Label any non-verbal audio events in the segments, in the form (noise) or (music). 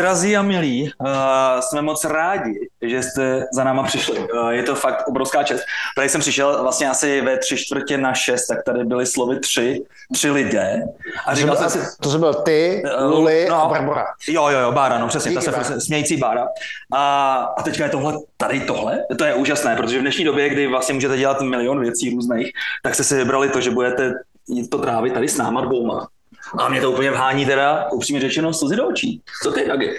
Drazí a milí, uh, jsme moc rádi, že jste za náma přišli. Uh, je to fakt obrovská čest. Tady jsem přišel vlastně asi ve tři čtvrtě na šest, tak tady byly slovy tři, tři lidé. A říkal jsem si... To jsem byl ty, Luli no, a Barbara. Jo, jo, jo, Bára, no přesně, ta se prostě, smějící Bára. A, a teďka je tohle, tady tohle, to je úžasné, protože v dnešní době, kdy vlastně můžete dělat milion věcí různých, tak jste si vybrali to, že budete to trávit tady s náma dvouma. A mě to úplně vhání teda, upřímně řečeno, slzy do očí. Co ty, Dagi?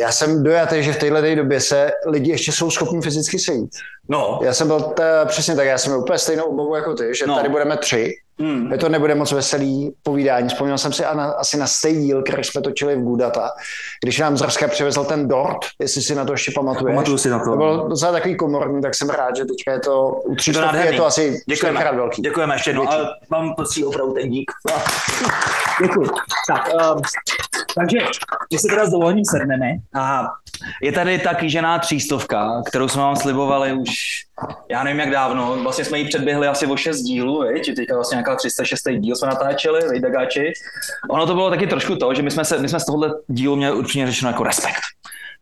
Já jsem dojatý, že v téhle době se lidi ještě jsou schopni fyzicky sejít. No. Já jsem byl t- přesně tak, já jsem měl úplně stejnou obavu jako ty, že no. tady budeme tři, Hmm. Je to nebude moc veselý povídání. Vzpomněl jsem si na, asi na stejný díl, který jsme točili v Gudata, když nám z Rska přivezl ten dort, jestli si na to ještě pamatuješ. Pamatuju si na to. To bylo docela takový komorný, tak jsem rád, že teďka je to u tři to je to asi Děkujeme. velký. Děkujeme ještě jednou, ale vám patří opravdu ten dík. Děkuji. Tak, um, takže, my se teda s dovolením sedneme a je tady ta kýžená třístovka, kterou jsme vám slibovali už, já nevím jak dávno, vlastně jsme ji předběhli asi o šest dílů, viď? teďka vlastně nějaká 306. díl jsme natáčeli, viď, Dagáči. Ono to bylo taky trošku to, že my jsme, se, my jsme z tohohle dílu měli určitě řečeno jako respekt.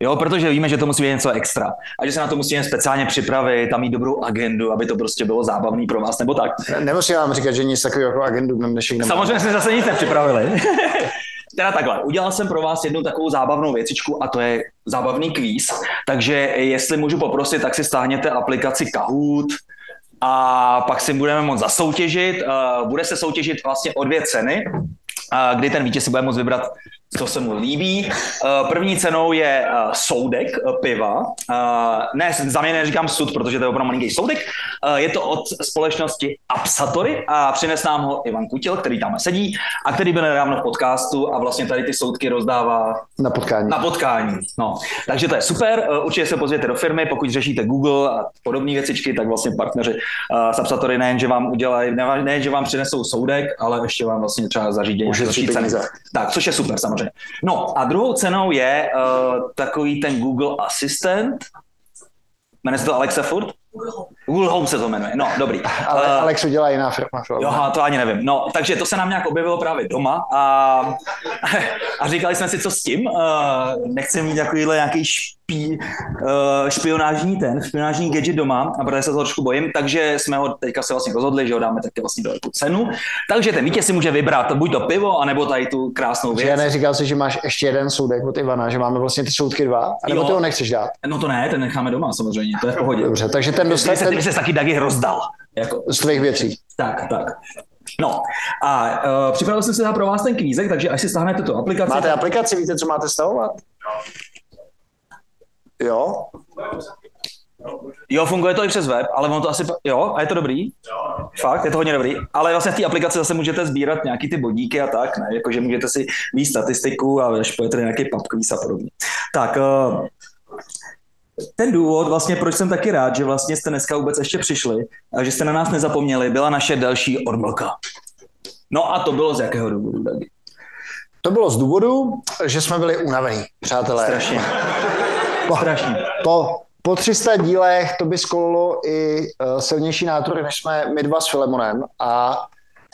Jo, protože víme, že to musí být něco extra a že se na to musíme speciálně připravit a mít dobrou agendu, aby to prostě bylo zábavný pro vás, nebo tak. Nemusím vám říkat, že nic takového jako agendu dnešek Samozřejmě jsme zase nic nepřipravili. (laughs) teda takhle, udělal jsem pro vás jednu takovou zábavnou věcičku a to je zábavný kvíz, takže jestli můžu poprosit, tak si stáhněte aplikaci Kahoot, a pak si budeme moct zasoutěžit. Bude se soutěžit vlastně o dvě ceny, kdy ten vítěz si bude moct vybrat co se mu líbí. Eh, první cenou je eh, soudek eh, piva. Ne, za mě neříkám sud, protože to je opravdu malinký soudek. Je to od společnosti Absatory a přines nám ho Ivan Kutil, který tam sedí a který byl nedávno v podcastu a vlastně tady ty soudky rozdává na potkání. Na potkání. No. Takže to je super. Určitě se pozvěte do firmy, pokud řešíte Google a podobné věcičky, tak vlastně partneři z Absatory nejen, že vám udělají, nejen, že vám přinesou soudek, ale ještě vám vlastně třeba zařídí Tak, což je super samozřejmě samozřejmě. No a druhou cenou je uh, takový ten Google Assistant, jmenuje se to Alexa Furt? Google Home se to jmenuje, no dobrý. Ale uh, Alex udělá jiná firma. Jo, to ani nevím. No, takže to se nám nějak objevilo právě doma a, (laughs) a říkali jsme si, co s tím. Uh, nechci mít takovýhle nějaký špí, uh, špionážní ten, špionážní gadget doma a protože se toho trošku bojím, takže jsme ho teďka se vlastně rozhodli, že ho dáme taky vlastně do tu cenu. Takže ten vítěz si může vybrat buď to pivo, anebo tady tu krásnou věc. Já neříkal si, že máš ještě jeden soudek od Ivana, že máme vlastně ty soudky dva, nebo ty ho nechceš dát? No to ne, ten necháme doma samozřejmě, to je v pohodě. Dobře, takže ten dostane. Ty, ten... se taky Dagi rozdal. Jako. Z tvých věcí. Tak, tak. No a uh, připravil jsem si pro vás ten kvízek, takže až si stáhnete tu aplikaci. Máte aplikaci, víte, co máte stavovat? Jo. Jo, funguje to i přes web, ale ono to asi, jo, a je to dobrý? Jo. Fakt, je to hodně dobrý. Ale vlastně v té aplikaci zase můžete sbírat nějaký ty bodíky a tak, ne? Jakože můžete si víc statistiku a až pojete nějaký quiz a podobně. Tak, uh, ten důvod, vlastně proč jsem taky rád, že vlastně jste dneska vůbec ještě přišli a že jste na nás nezapomněli, byla naše další odmlka. No a to bylo z jakého důvodu, Dagi? To bylo z důvodu, že jsme byli unavení, přátelé. Strašně. (laughs) Strašně. Po, po 300 dílech to by skolilo i uh, silnější nátory, než jsme my dva s Filemonem. A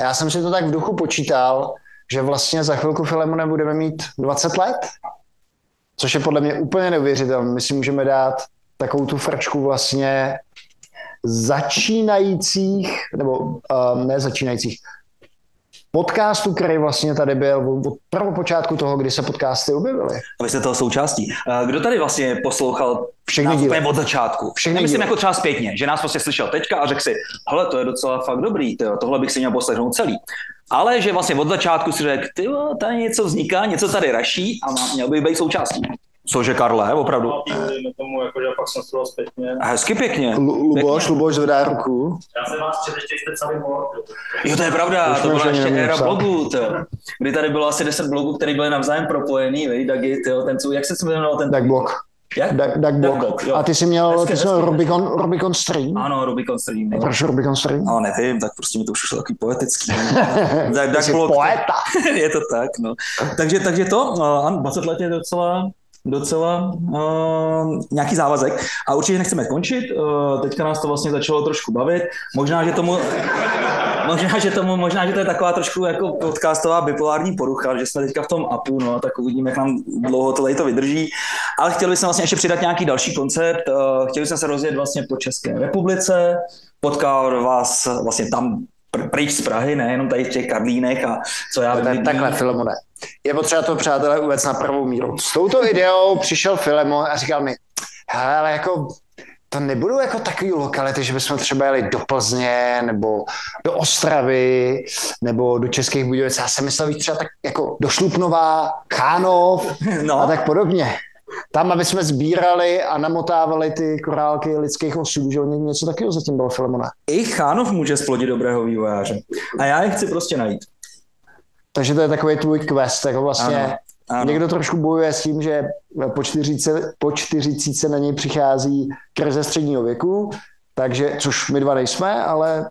já jsem si to tak v duchu počítal, že vlastně za chvilku Filemonem budeme mít 20 let. Což je podle mě úplně neuvěřitelné. My si můžeme dát takovou tu frčku vlastně začínajících, nebo uh, ne začínajících, podcastu, který vlastně tady byl od prvopočátku toho, kdy se podcasty objevily. A vy jste toho součástí. Kdo tady vlastně poslouchal všechny díly. od začátku? Všechny Nemyslím díly. jako třeba zpětně, že nás prostě slyšel teďka a řekl si, hele, to je docela fakt dobrý, tyjo, tohle bych si měl poslechnout celý. Ale že vlastně od začátku si řekl, ty tady něco vzniká, něco tady raší a měl by být součástí. Cože, Karle, opravdu? tomu, jako, že pak jsem zpětně. A hezky pěkně. Luboš, Luboš zvedá ruku. Já jsem vás četl ještě jste celý blog. Jo, to je pravda, to byla ještě éra blogů. Kdy tady bylo asi 10 blogů, které byly navzájem propojený, vej, Dagi, tyjo, ten, co, jak se jmenoval ten? Dagblog. Jak? Duckblog. A ty jsi měl, hezky, ty jsi měl Rubicon, Rubicon Stream? Ano, Rubicon Stream. A proč Rubicon Stream? No, nevím, tak prostě mi to už šlo takový poetický. (laughs) Duckblog. poeta. (laughs) je to tak, no. Takže, takže to, no, 20 let je docela docela uh, nějaký závazek a určitě nechceme končit. Uh, teďka nás to vlastně začalo trošku bavit. Možná, že tomu (laughs) možná, že tomu, možná, že to je taková trošku jako podcastová bipolární porucha, že jsme teďka v tom apu, no, tak uvidíme, jak nám dlouho to to vydrží. Ale chtěli jsme vlastně ještě přidat nějaký další koncept. Uh, chtěli jsme se rozjet vlastně po České republice, potkat vás vlastně tam pryč z Prahy, ne jenom tady v těch Karlínech a co já vím. Takhle, Filemone. Je potřeba to, přátelé, uvést na pravou míru. S touto ideou přišel Filemon a říkal mi, ale jako to nebudou jako takové lokality, že bychom třeba jeli do Plzně, nebo do Ostravy, nebo do Českých Budějovic. Já jsem myslel víc třeba tak jako do Šlupnová, Chánov no. a tak podobně. Tam, aby jsme sbírali a namotávali ty korálky lidských osudů, že něco takového zatím bylo Filemona. I Chánov může splodit dobrého vývojáře. A já je chci prostě najít. Takže to je takový tvůj quest, jako vlastně ano. Ano. Někdo trošku bojuje s tím, že po čtyřice, po čtyřicíce na něj přichází krize středního věku, takže, což my dva nejsme, ale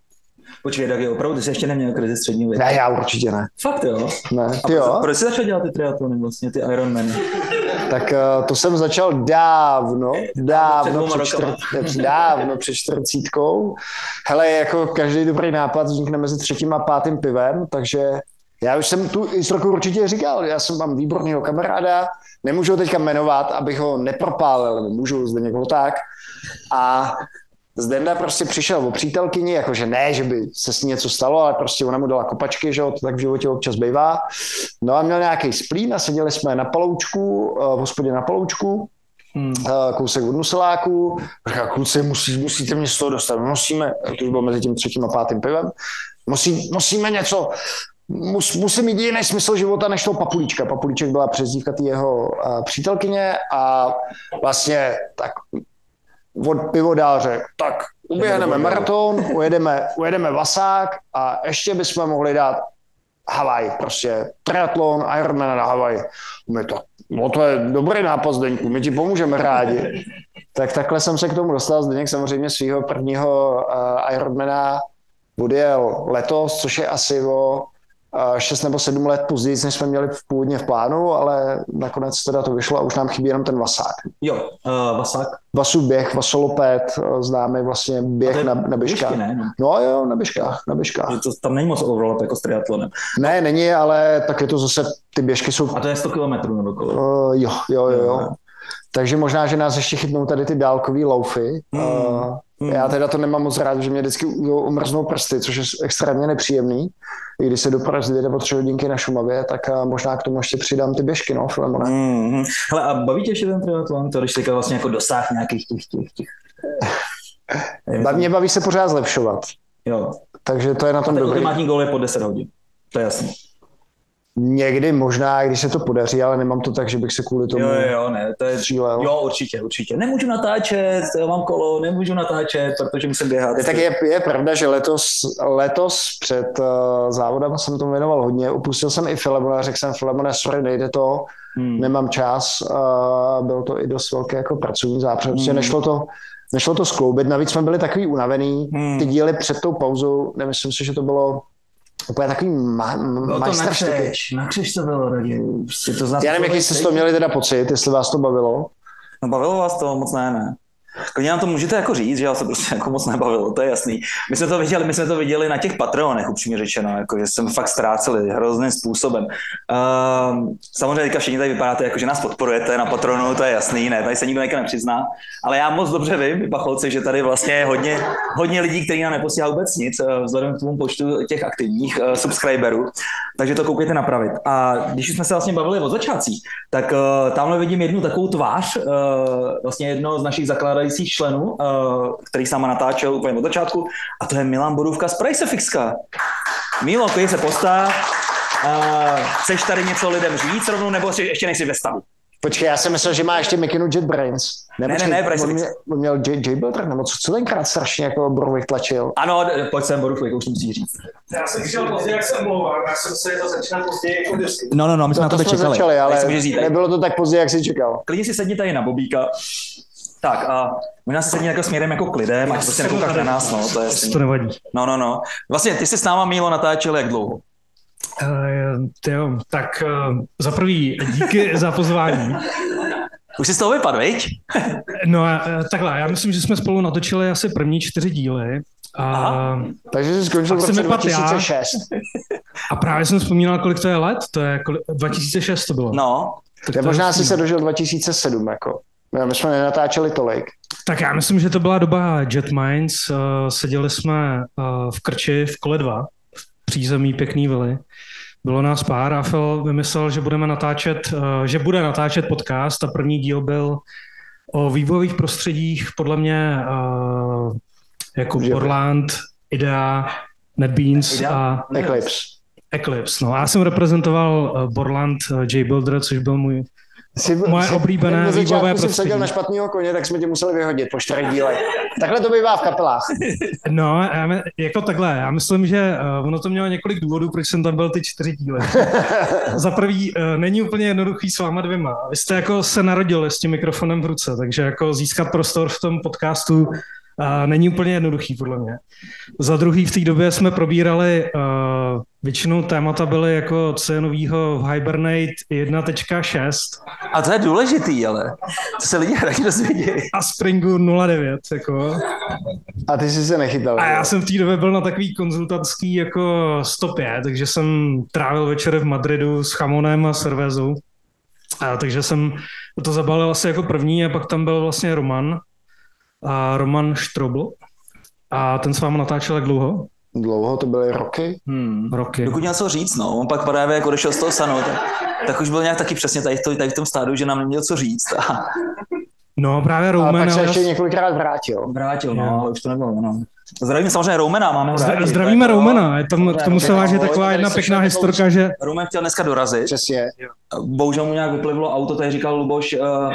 Počkej, tak je opravdu, ty jsi ještě neměl krizi středního věku. Ne, já určitě ne. Fakt jo? Ne, ty jo? Proč jsi začal dělat ty triatlony vlastně, ty Ironmany? Tak uh, to jsem začal dávno, dávno před, čtyř, dávno před čtyřicítkou. Hele, jako každý dobrý nápad vznikne mezi třetím a pátým pivem, takže já už jsem tu historku určitě říkal, já jsem mám výborného kamaráda, nemůžu ho teďka jmenovat, abych ho nepropálil, můžu zde někoho tak. A Zdenda prostě přišel o přítelkyni, jakože ne, že by se s ní něco stalo, ale prostě ona mu dala kopačky, že to tak v životě občas bývá. No a měl nějaký splín a seděli jsme na paloučku, eh, v hospodě na paloučku, hmm. Eh, kousek od Nuseláku. Říká, kluci, musí, musíte mě z toho dostat, musíme, to už bylo mezi tím třetím a pátým pivem, musí, musíme něco, mus, musí mít jiný smysl života než toho Papulíčka. Papulíček byla přezdívka jeho uh, přítelkyně a vlastně tak od pivodáře, tak uběhneme maraton, ujedeme, (laughs) ujedeme vasák a ještě bychom mohli dát Havaj, prostě triatlon, Ironman na Havaj. My to, no to je dobrý nápad, Zdeňku, my ti pomůžeme rádi. (laughs) tak takhle jsem se k tomu dostal. Zdeněk samozřejmě svého prvního uh, Ironmana odjel letos, což je asi o 6 nebo 7 let později, než jsme měli původně v plánu, ale nakonec teda to vyšlo a už nám chybí jenom ten Vasák. Jo, uh, Vasák. Vasu běh, Vasolopet, eh, známe vlastně běh na, na běžkách. ne, no. jo, na běžkách, na běžkách. To, tam není moc overlap jako s triatlonem. Ne, není, ale tak je to zase, ty běžky jsou... A to je 100 km nebo kolik? Uh, jo, jo, jo, jo. Takže možná, že nás ještě chytnou tady ty dálkové loufy. Hmm. Uh, Hmm. Já teda to nemám moc rád, že mě vždycky umrznou prsty, což je extrémně nepříjemný. I když se dopravit dvě nebo tři hodinky na Šumavě, tak možná k tomu ještě přidám ty běžky, no, Filemone. Hmm. Hele, a baví tě ještě ten triatlon, to když teďka vlastně jako dosáh nějakých těch, těch, těch... (laughs) Baví, mě baví se pořád zlepšovat. Jo. Takže to je na tom dobrý. Ultimátní gól je po 10 hodin. To je jasný. Někdy možná, když se to podaří, ale nemám to tak, že bych se kvůli tomu Jo, jo, ne, to je, střílel. jo, určitě, určitě. Nemůžu natáčet, mám kolo, nemůžu natáčet, protože musím běhat. Je, tak je, je pravda, že letos, letos před uh, závodem jsem tomu věnoval hodně. Upustil jsem i Filemona, řekl jsem Filemona, sorry, nejde to, hmm. nemám čas. Uh, byl to i dost velký jako pracovní zápřed, prostě hmm. nešlo to, nešlo to skloubit. Navíc jsme byli takový unavený. Hmm. Ty díly před tou pauzou, nemyslím si, že to bylo úplně takový ma- bylo to na křeš, na křeš to bylo taky. Prostě to Já nevím, jaký jste z toho měli teda pocit, jestli vás to bavilo. No bavilo vás to, moc ne, ne. Klidně nám to můžete jako říct, že já se prostě jako moc nebavilo, to je jasný. My jsme to viděli, my jsme to viděli na těch patronech, upřímně řečeno, jako, že jsme fakt ztráceli hrozným způsobem. Uh, samozřejmě teďka všichni tady vypadáte, jako, že nás podporujete na patronu, to je jasný, ne, tady se nikdo někde nepřizná, ale já moc dobře vím, pacholci, že tady vlastně je hodně, hodně lidí, kteří nám neposílají vůbec nic, eh, vzhledem k tomu počtu těch aktivních uh, subscriberů, takže to koukejte napravit. A když jsme se vlastně bavili o začátcích, tak uh, tamhle vidím jednu takovou tvář, uh, vlastně jedno z našich zakladajících zakládajících členů, uh, který sama natáčel úplně od začátku, a to je Milan Borůvka z Pricefixka. Milo, klidně se postav. Uh, chceš tady něco lidem říct rovnou, nebo ještě nejsi ve stavu? Počkej, já jsem myslel, že má ještě Mikinu Brains. Ne, ne, ne, ne on, mě, on měl J, J Builder, nebo co, co tenkrát strašně jako Borových tlačil? Ano, pojď sem Borůvek, už musí říct. Já jsem přišel pozdě, jak jsem mluvil, já jsem se to začínal později jako vždycky. No, no, no, my jsme to na to čekali. Začali, ale nebylo to tak pozdě, jak jsi čekal. Klidně si sedni tady na Bobíka. Tak a možná se sedí jako směrem jako k lidem, ať prostě nekoukáš na nás, no, to je To nevadí. No, no, no. Vlastně ty jsi s náma Mílo natáčel jak dlouho? Uh, jo, tak uh, za prvý díky (laughs) za pozvání. Už jsi z toho vypadl, viď? No a eh, takhle, já myslím, že jsme spolu natočili asi první čtyři díly. A, Takže jsi skončil v roce vypadl já. 2006. a právě jsem vzpomínal, kolik to je let. To je koli, 2006 to bylo. No, tak Já to možná hustý. si se dožil 2007, jako. Já, My jsme nenatáčeli tolik. Tak já myslím, že to byla doba Jet Minds. Uh, seděli jsme uh, v Krči v kole 2, v přízemí pěkný vily. Bylo nás pár a Phil vymyslel, že budeme natáčet, uh, že bude natáčet podcast a první díl byl o vývojových prostředích, podle mě jako Borland, Idea, NetBeans Idea? a Eclipse. Eclipse. No, já jsem reprezentoval Borland JBuilder, což byl můj Jsi, Moje oblíbené na vývojové začátku jsi prostředí. seděl na špatného koně, tak jsme tě museli vyhodit po čtyřech dílech. Takhle to bývá v kapelách. (laughs) No, já jako takhle, já myslím, že uh, ono to mělo několik důvodů, proč jsem tam byl ty čtyři díly. (laughs) Za prvý, uh, není úplně jednoduchý s váma dvěma. Vy jste jako se narodili s tím mikrofonem v ruce, takže jako získat prostor v tom podcastu uh, není úplně jednoduchý, podle mě. Za druhý, v té době jsme probírali, uh, většinou témata byly jako co je novýho v Hibernate 1.6 a to je důležitý, ale to se lidi rádi dozvědí. a Springu 09, jako. A ty jsi se nechytal. A já jsem v té době byl na takový konzultantský jako stopě, takže jsem trávil večery v Madridu s Chamonem a Cervezou. A takže jsem to zabalil asi jako první a pak tam byl vlastně Roman, a Roman Štrobl. A ten s vámi natáčel jak dlouho? Dlouho to byly roky. Hmm. Roky. Dokud měl co říct, no. On pak právě jak odešel z toho sanu, tak, tak už byl nějak taky přesně tady, v to- tady v tom stádu, že nám neměl co říct. A No právě Ale Roman. pak se ještě několikrát vrátil. vrátil, no, ale už to nebylo, no. Zdravím samozřejmě Roumena, máme ho Zdra- rádi. Zdravíme To je- tam, k tomu se váže taková jedna se pěkná historka, že Roumen chtěl dneska dorazit. Přesně. Bohužel mu nějak vyplivlo auto, tady říkal Luboš, uh,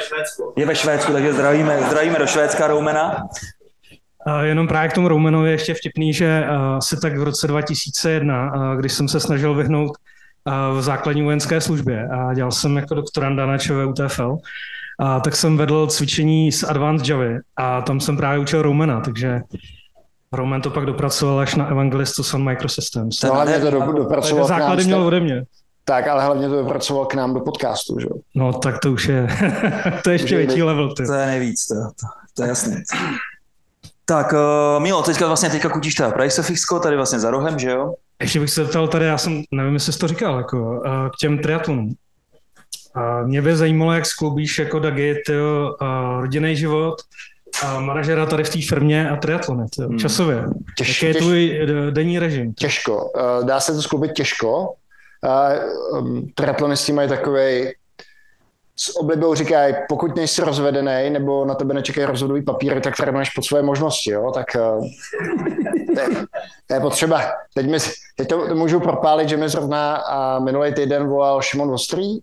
Švédsku. je ve Švédsku, takže zdravíme, zdravíme do Švédska Roumena. A jenom právě k tomu Roumanovi je ještě vtipný, že uh, asi tak v roce 2001, uh, když jsem se snažil vyhnout v základní vojenské službě a dělal jsem jako doktoranda na ČVUTFL, a tak jsem vedl cvičení s Advanced Javy a tam jsem právě učil Roumana, takže Roman to pak dopracoval až na Evangelistu Sun Microsystems. No, hlavně to do, dopracoval Takže k nám. základy měl ode mě. Tak, ale hlavně to dopracoval k nám do podcastu, že? jo? No tak to už je, (laughs) to je ještě větší level. Ty. To je nejvíc, to, to, to je jasný. Tak, uh, Milo, teďka vlastně teďka kutíš teda Pricefixko, tady vlastně za rohem, že jo? Ještě bych se zeptal tady, já jsem, nevím, jestli jsi to říkal, jako, eh, k těm triatlonům. A mě by zajímalo, jak skloubíš jako Dagi, eh, rodinný život, a manažera tady v té firmě a triatlony, tyjo, Hmm. časově. Těž, Jaký je těž, tvůj eh, denní režim? těžko. Dá se to skloubit těžko. Triatlonisti mají takový s oblibou říkají, pokud nejsi rozvedený nebo na tebe nečekají rozhodový papíry, tak trénuješ pod své možnosti, jo? tak to, je, to je potřeba. Teď, mi, teď to, to můžu propálit, že mi zrovna a minulý týden volal Šimon Vostrý, uh,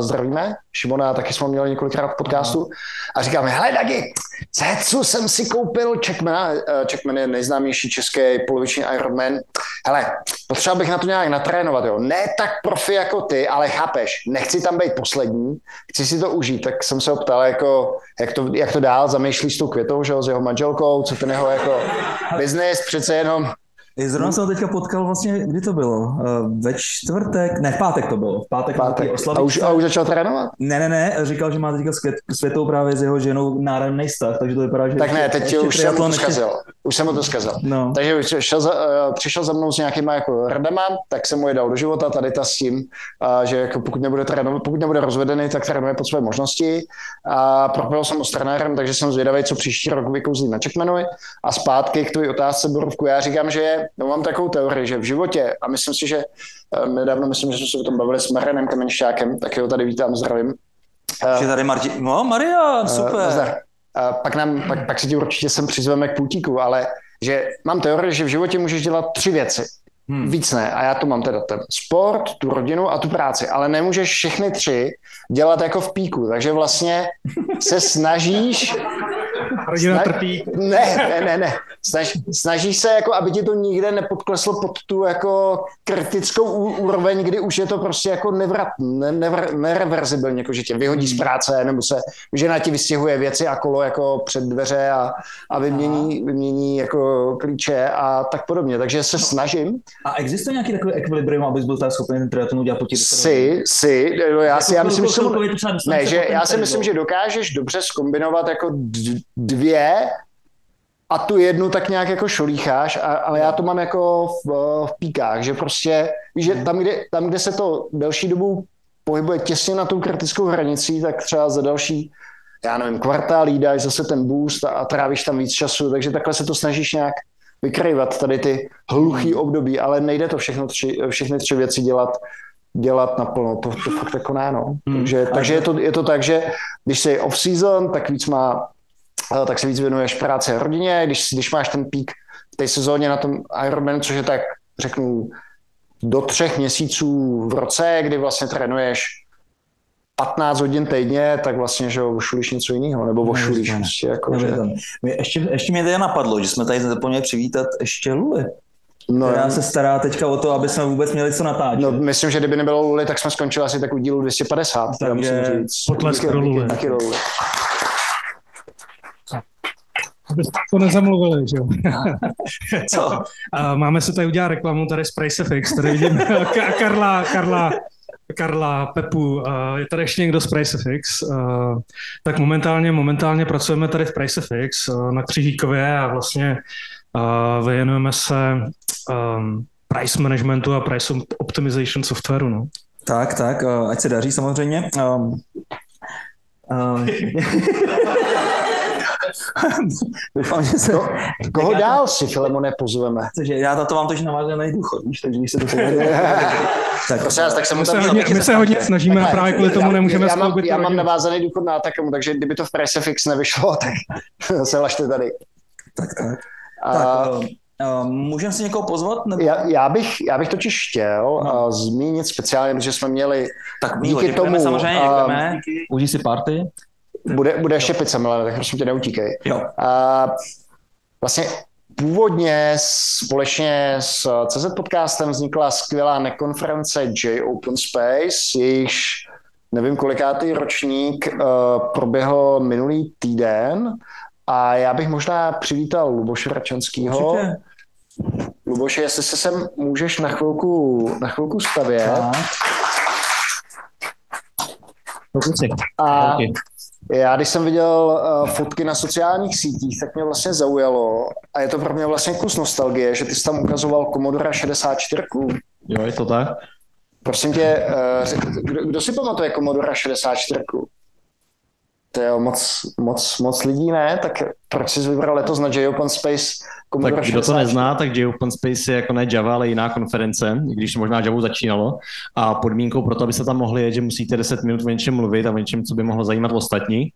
zdravíme, Šimona taky jsme ho měli několikrát v podcastu a říkáme, hele Dagi, co jsem si koupil Checkmana, uh, Checkman je nejznámější český poloviční Ironman, hele, potřeba bych na to nějak natrénovat, jo. Ne tak profi jako ty, ale chápeš, nechci tam být poslední, chci si to užít, tak jsem se ho ptal, jako, jak, to, jak to dál, zamýšlí s tou květou, že jo, s jeho manželkou, co ten jeho jako business, přece jenom Zrovna jsem ho teďka potkal vlastně, kdy to bylo? Uh, ve čtvrtek, ne, v pátek to bylo. V pátek, pátek. oslavy. A už, a už začal trénovat? Ne, ne, ne, říkal, že má teďka Světou právě s jeho ženou náramný vztah, takže to vypadá, že Tak ne, ještě- teď ještě už jsem to ještě- zkazil. Už jsem mu to zkazil. No. Takže šel za, uh, přišel za mnou s nějakýma jako radama, tak jsem mu je dal do života, tady ta s tím, uh, že jako pokud nebude trénovat, pokud nebude rozvedený, tak trénuje pod své možnosti. A propil jsem ho s trenérem, takže jsem zvědavý, co příští rok vykouzlí na Checkmanovi. A zpátky k tvé otázce, Borovku, já říkám, že no, mám takovou teorii, že v životě, a myslím si, že uh, nedávno myslím, že jsme se o tom bavili s Marianem Kamenšťákem, tak ho tady vítám, zdravím. Uh, Že tady Martin, no Marian, Eh, super. nazdar. A pak, nám, pak, pak si ti určitě sem přizveme k pultíku, ale že mám teorii, že v životě můžeš dělat tři věci. Hmm. Víc ne. A já to mám teda ten sport, tu rodinu a tu práci. Ale nemůžeš všechny tři dělat jako v píku. Takže vlastně se snažíš Rodina trpí. Ne, ne, ne, ne. Snaž, snažíš se, jako, aby ti to nikde nepodkleslo pod tu jako kritickou úroveň, kdy už je to prostě jako nevrat, ne, nevr, nereverzibilně, jako že tě vyhodí z hmm. práce, nebo se žena ti vystěhuje věci a kolo jako před dveře a, a vymění, vymění jako klíče a tak podobně. Takže se snažím. A existuje nějaký takový ekvilibrium, abys byl tak schopný ten triatlon udělat po Si, si, já, si, já myslím, že, ne, že já si myslím, že dokážeš dobře skombinovat jako dvě a tu jednu tak nějak jako šolícháš, a, ale já to mám jako v, v píkách, že prostě, že tam kde, tam, kde se to delší dobu pohybuje těsně na tou kritickou hranicí, tak třeba za další, já nevím, kvartál jídáš zase ten boost a, a trávíš tam víc času, takže takhle se to snažíš nějak vykrývat tady ty hluchý hmm. období, ale nejde to všechno tři, všechny tři věci dělat dělat naplno, to, to fakt jako ne, no. Hmm. Takže, takže je, to, je to tak, že když jsi off-season, tak víc má tak se víc věnuješ práci a rodině, když, když máš ten pík v té sezóně na tom Ironman, což je tak, řeknu, do třech měsíců v roce, kdy vlastně trénuješ 15 hodin týdně, tak vlastně, že ošulíš něco jiného, nebo ošulíš prostě jako, že... Ještě, ještě mě tady napadlo, že jsme tady zapomněli přivítat ještě Luli. No, která se stará teďka o to, aby jsme vůbec měli co natáčet. No, myslím, že kdyby nebylo Luli, tak jsme skončili asi tak u dílu 250. Takže musím říct. Potlesk pro Luli. Taky Luli to nezamluvili, že jo? (laughs) Co? Máme se tady udělat reklamu tady z PriceFX, tady vidím Karla, Karla, Karla, Pepu, je tady ještě někdo z PriceFX, tak momentálně, momentálně pracujeme tady v PriceFX na Křižíkově a vlastně věnujeme se um, price managementu a price optimization softwaru. No. Tak, tak, ať se daří samozřejmě. Um, uh, (laughs) (laughs) Doufám, že se... Ko, koho dál si, Filemone, pozveme? Takže já na to mám to, že navázaný důchod, víš, takže když se to (laughs) tak, prosím vás, tak se mu tam hodně, my se hodně snažíme a právě kvůli tomu nemůžeme já, já, mám, já mám navázaný důchod na Atakamu, takže kdyby to v Fix nevyšlo, (laughs) tak se lažte tady. Tak, tak. A, tak uh, uh, můžeme si někoho pozvat? Nebo? Já, já, bych, já bych totiž chtěl no. uh, zmínit speciálně, protože jsme měli tak díky tomu... samozřejmě, děkujeme. Užij si party. Bude, bude ještě pizza, tak prosím tě neutíkej. Jo. A vlastně původně společně s CZ podcastem vznikla skvělá nekonference J Open Space, jejíž nevím kolikátý ročník uh, proběhl minulý týden a já bych možná přivítal Luboše Račanskýho. Luboše, jestli se sem můžeš na chvilku, na chvilku stavět. A já, když jsem viděl uh, fotky na sociálních sítích, tak mě vlastně zaujalo a je to pro mě vlastně kus nostalgie, že ty jsi tam ukazoval Commodore 64. Jo, je to tak. Prosím tě, uh, kdo, kdo si pamatuje Commodore 64? Je moc, moc, moc lidí ne, tak proč jsi vybral letos na J-Open Space Commodore Tak kdo to nezná, tak J-Open Space je jako ne Java, ale jiná konference, i když možná Java začínalo. A podmínkou pro to, aby se tam mohli jet, že musíte 10 minut o něčem mluvit a o něčem, co by mohlo zajímat ostatní.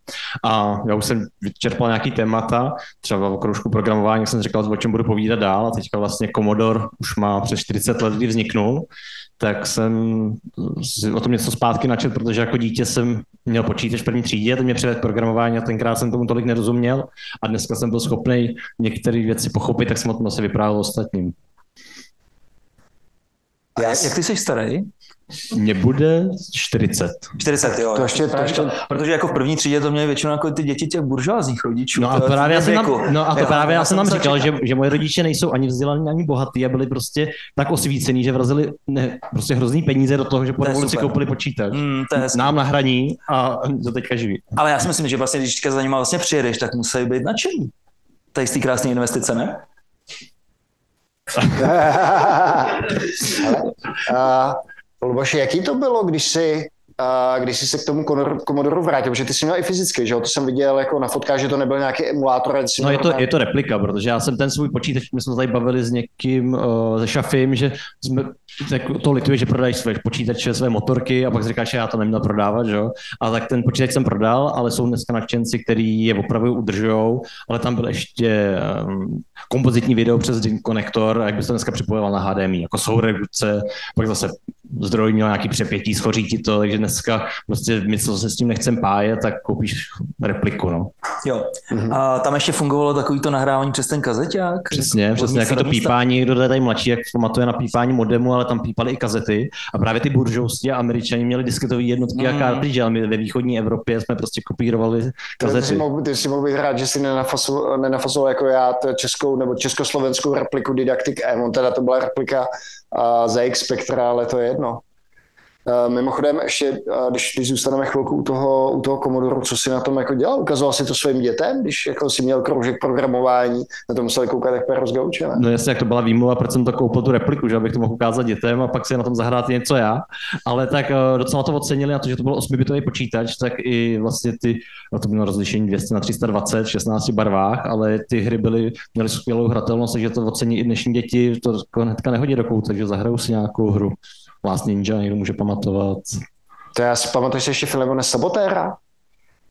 A já už jsem vyčerpal nějaký témata, třeba v kroužku programování jsem říkal, o čem budu povídat dál a teďka vlastně Commodore už má přes 40 let, kdy vzniknul tak jsem o tom něco zpátky načet, protože jako dítě jsem měl počítač v první třídě, teď mě přived programování a tenkrát jsem tomu tolik nerozuměl a dneska jsem byl schopný některé věci pochopit, tak jsem o tom asi vyprávěl ostatním. A jak, jak ty jsi starý? Mně bude 40. 40, jo. To ještě, to ještě... Protože jako v první třídě to měly většinou jako ty děti těch buržoázních rodičů. No a, právě já jsem tam, no a to právě já jsem tam říkal, že, že moje rodiče nejsou ani vzdělaní, ani bohatí a byli prostě tak osvícení, že vrazili ne, prostě hrozný peníze do toho, že po revoluci koupili počítač. Mm, to je Nám na hraní a do teďka živí. Ale já si myslím, že vlastně, když teďka za nimi vlastně přijedeš, tak musí být nadšení. Tady z té krásné investice, ne? (laughs) Ale, Luboši, jaký to bylo, když jsi a když jsi se k tomu Commodore vrátil, protože ty jsi měl i fyzicky, že jo? To jsem viděl jako na fotkách, že to nebyl nějaký emulátor. No je to, je to replika, protože já jsem ten svůj počítač, my jsme tady bavili s někým, uh, se Šafim, že jsme to lituje, že prodají své počítače, své motorky a pak říkáš, že já to neměl prodávat, že jo? A tak ten počítač jsem prodal, ale jsou dneska nadšenci, který je opravdu udržují, ale tam byl ještě um, kompozitní video přes DIN konektor, jak by se dneska připojoval na HDMI, jako redukce, pak zase zdroj měl nějaký přepětí, schoří ti to, takže dneska prostě my, co se s tím nechcem pájet, tak koupíš repliku, no. Jo. A tam ještě fungovalo takový to nahrávání přes ten kazeťák? Přesně, přesně, jako to pípání, kdo je tady mladší, jak pamatuje na pípání modemu, ale tam pípali i kazety a právě ty buržousti a američani měli disketové jednotky mm. a kartridže, ale my ve východní Evropě jsme prostě kopírovali Ty kazety. mohl, ty si mohl být rád, že si nenafasoval, nenafasoval jako já českou nebo československou repliku Didactic M. On teda to byla replika uh, ZX Spectra, ale to je jedno. Uh, mimochodem, ještě, uh, když, když zůstaneme chvilku u toho, u toho Commodore, co si na tom jako dělal? Ukazoval si to svým dětem, když jako si měl kroužek programování, na to museli koukat jak per z? No jasně, jak to byla výmluva, proč jsem to koupil tu repliku, že abych to mohl ukázat dětem a pak si na tom zahrát něco já. Ale tak eh, docela to ocenili na to, že to byl 8-bitový počítač, tak i vlastně ty, no to bylo rozlišení 200 na 320 v 16 barvách, ale ty hry byly, měly skvělou hratelnost, takže to ocení i dnešní děti, to jako hnedka nehodí do kouta, takže zahrajou si nějakou hru. Last Ninja, někdo může pamatovat. To já si pamatuju si ještě Filemone Sabotéra?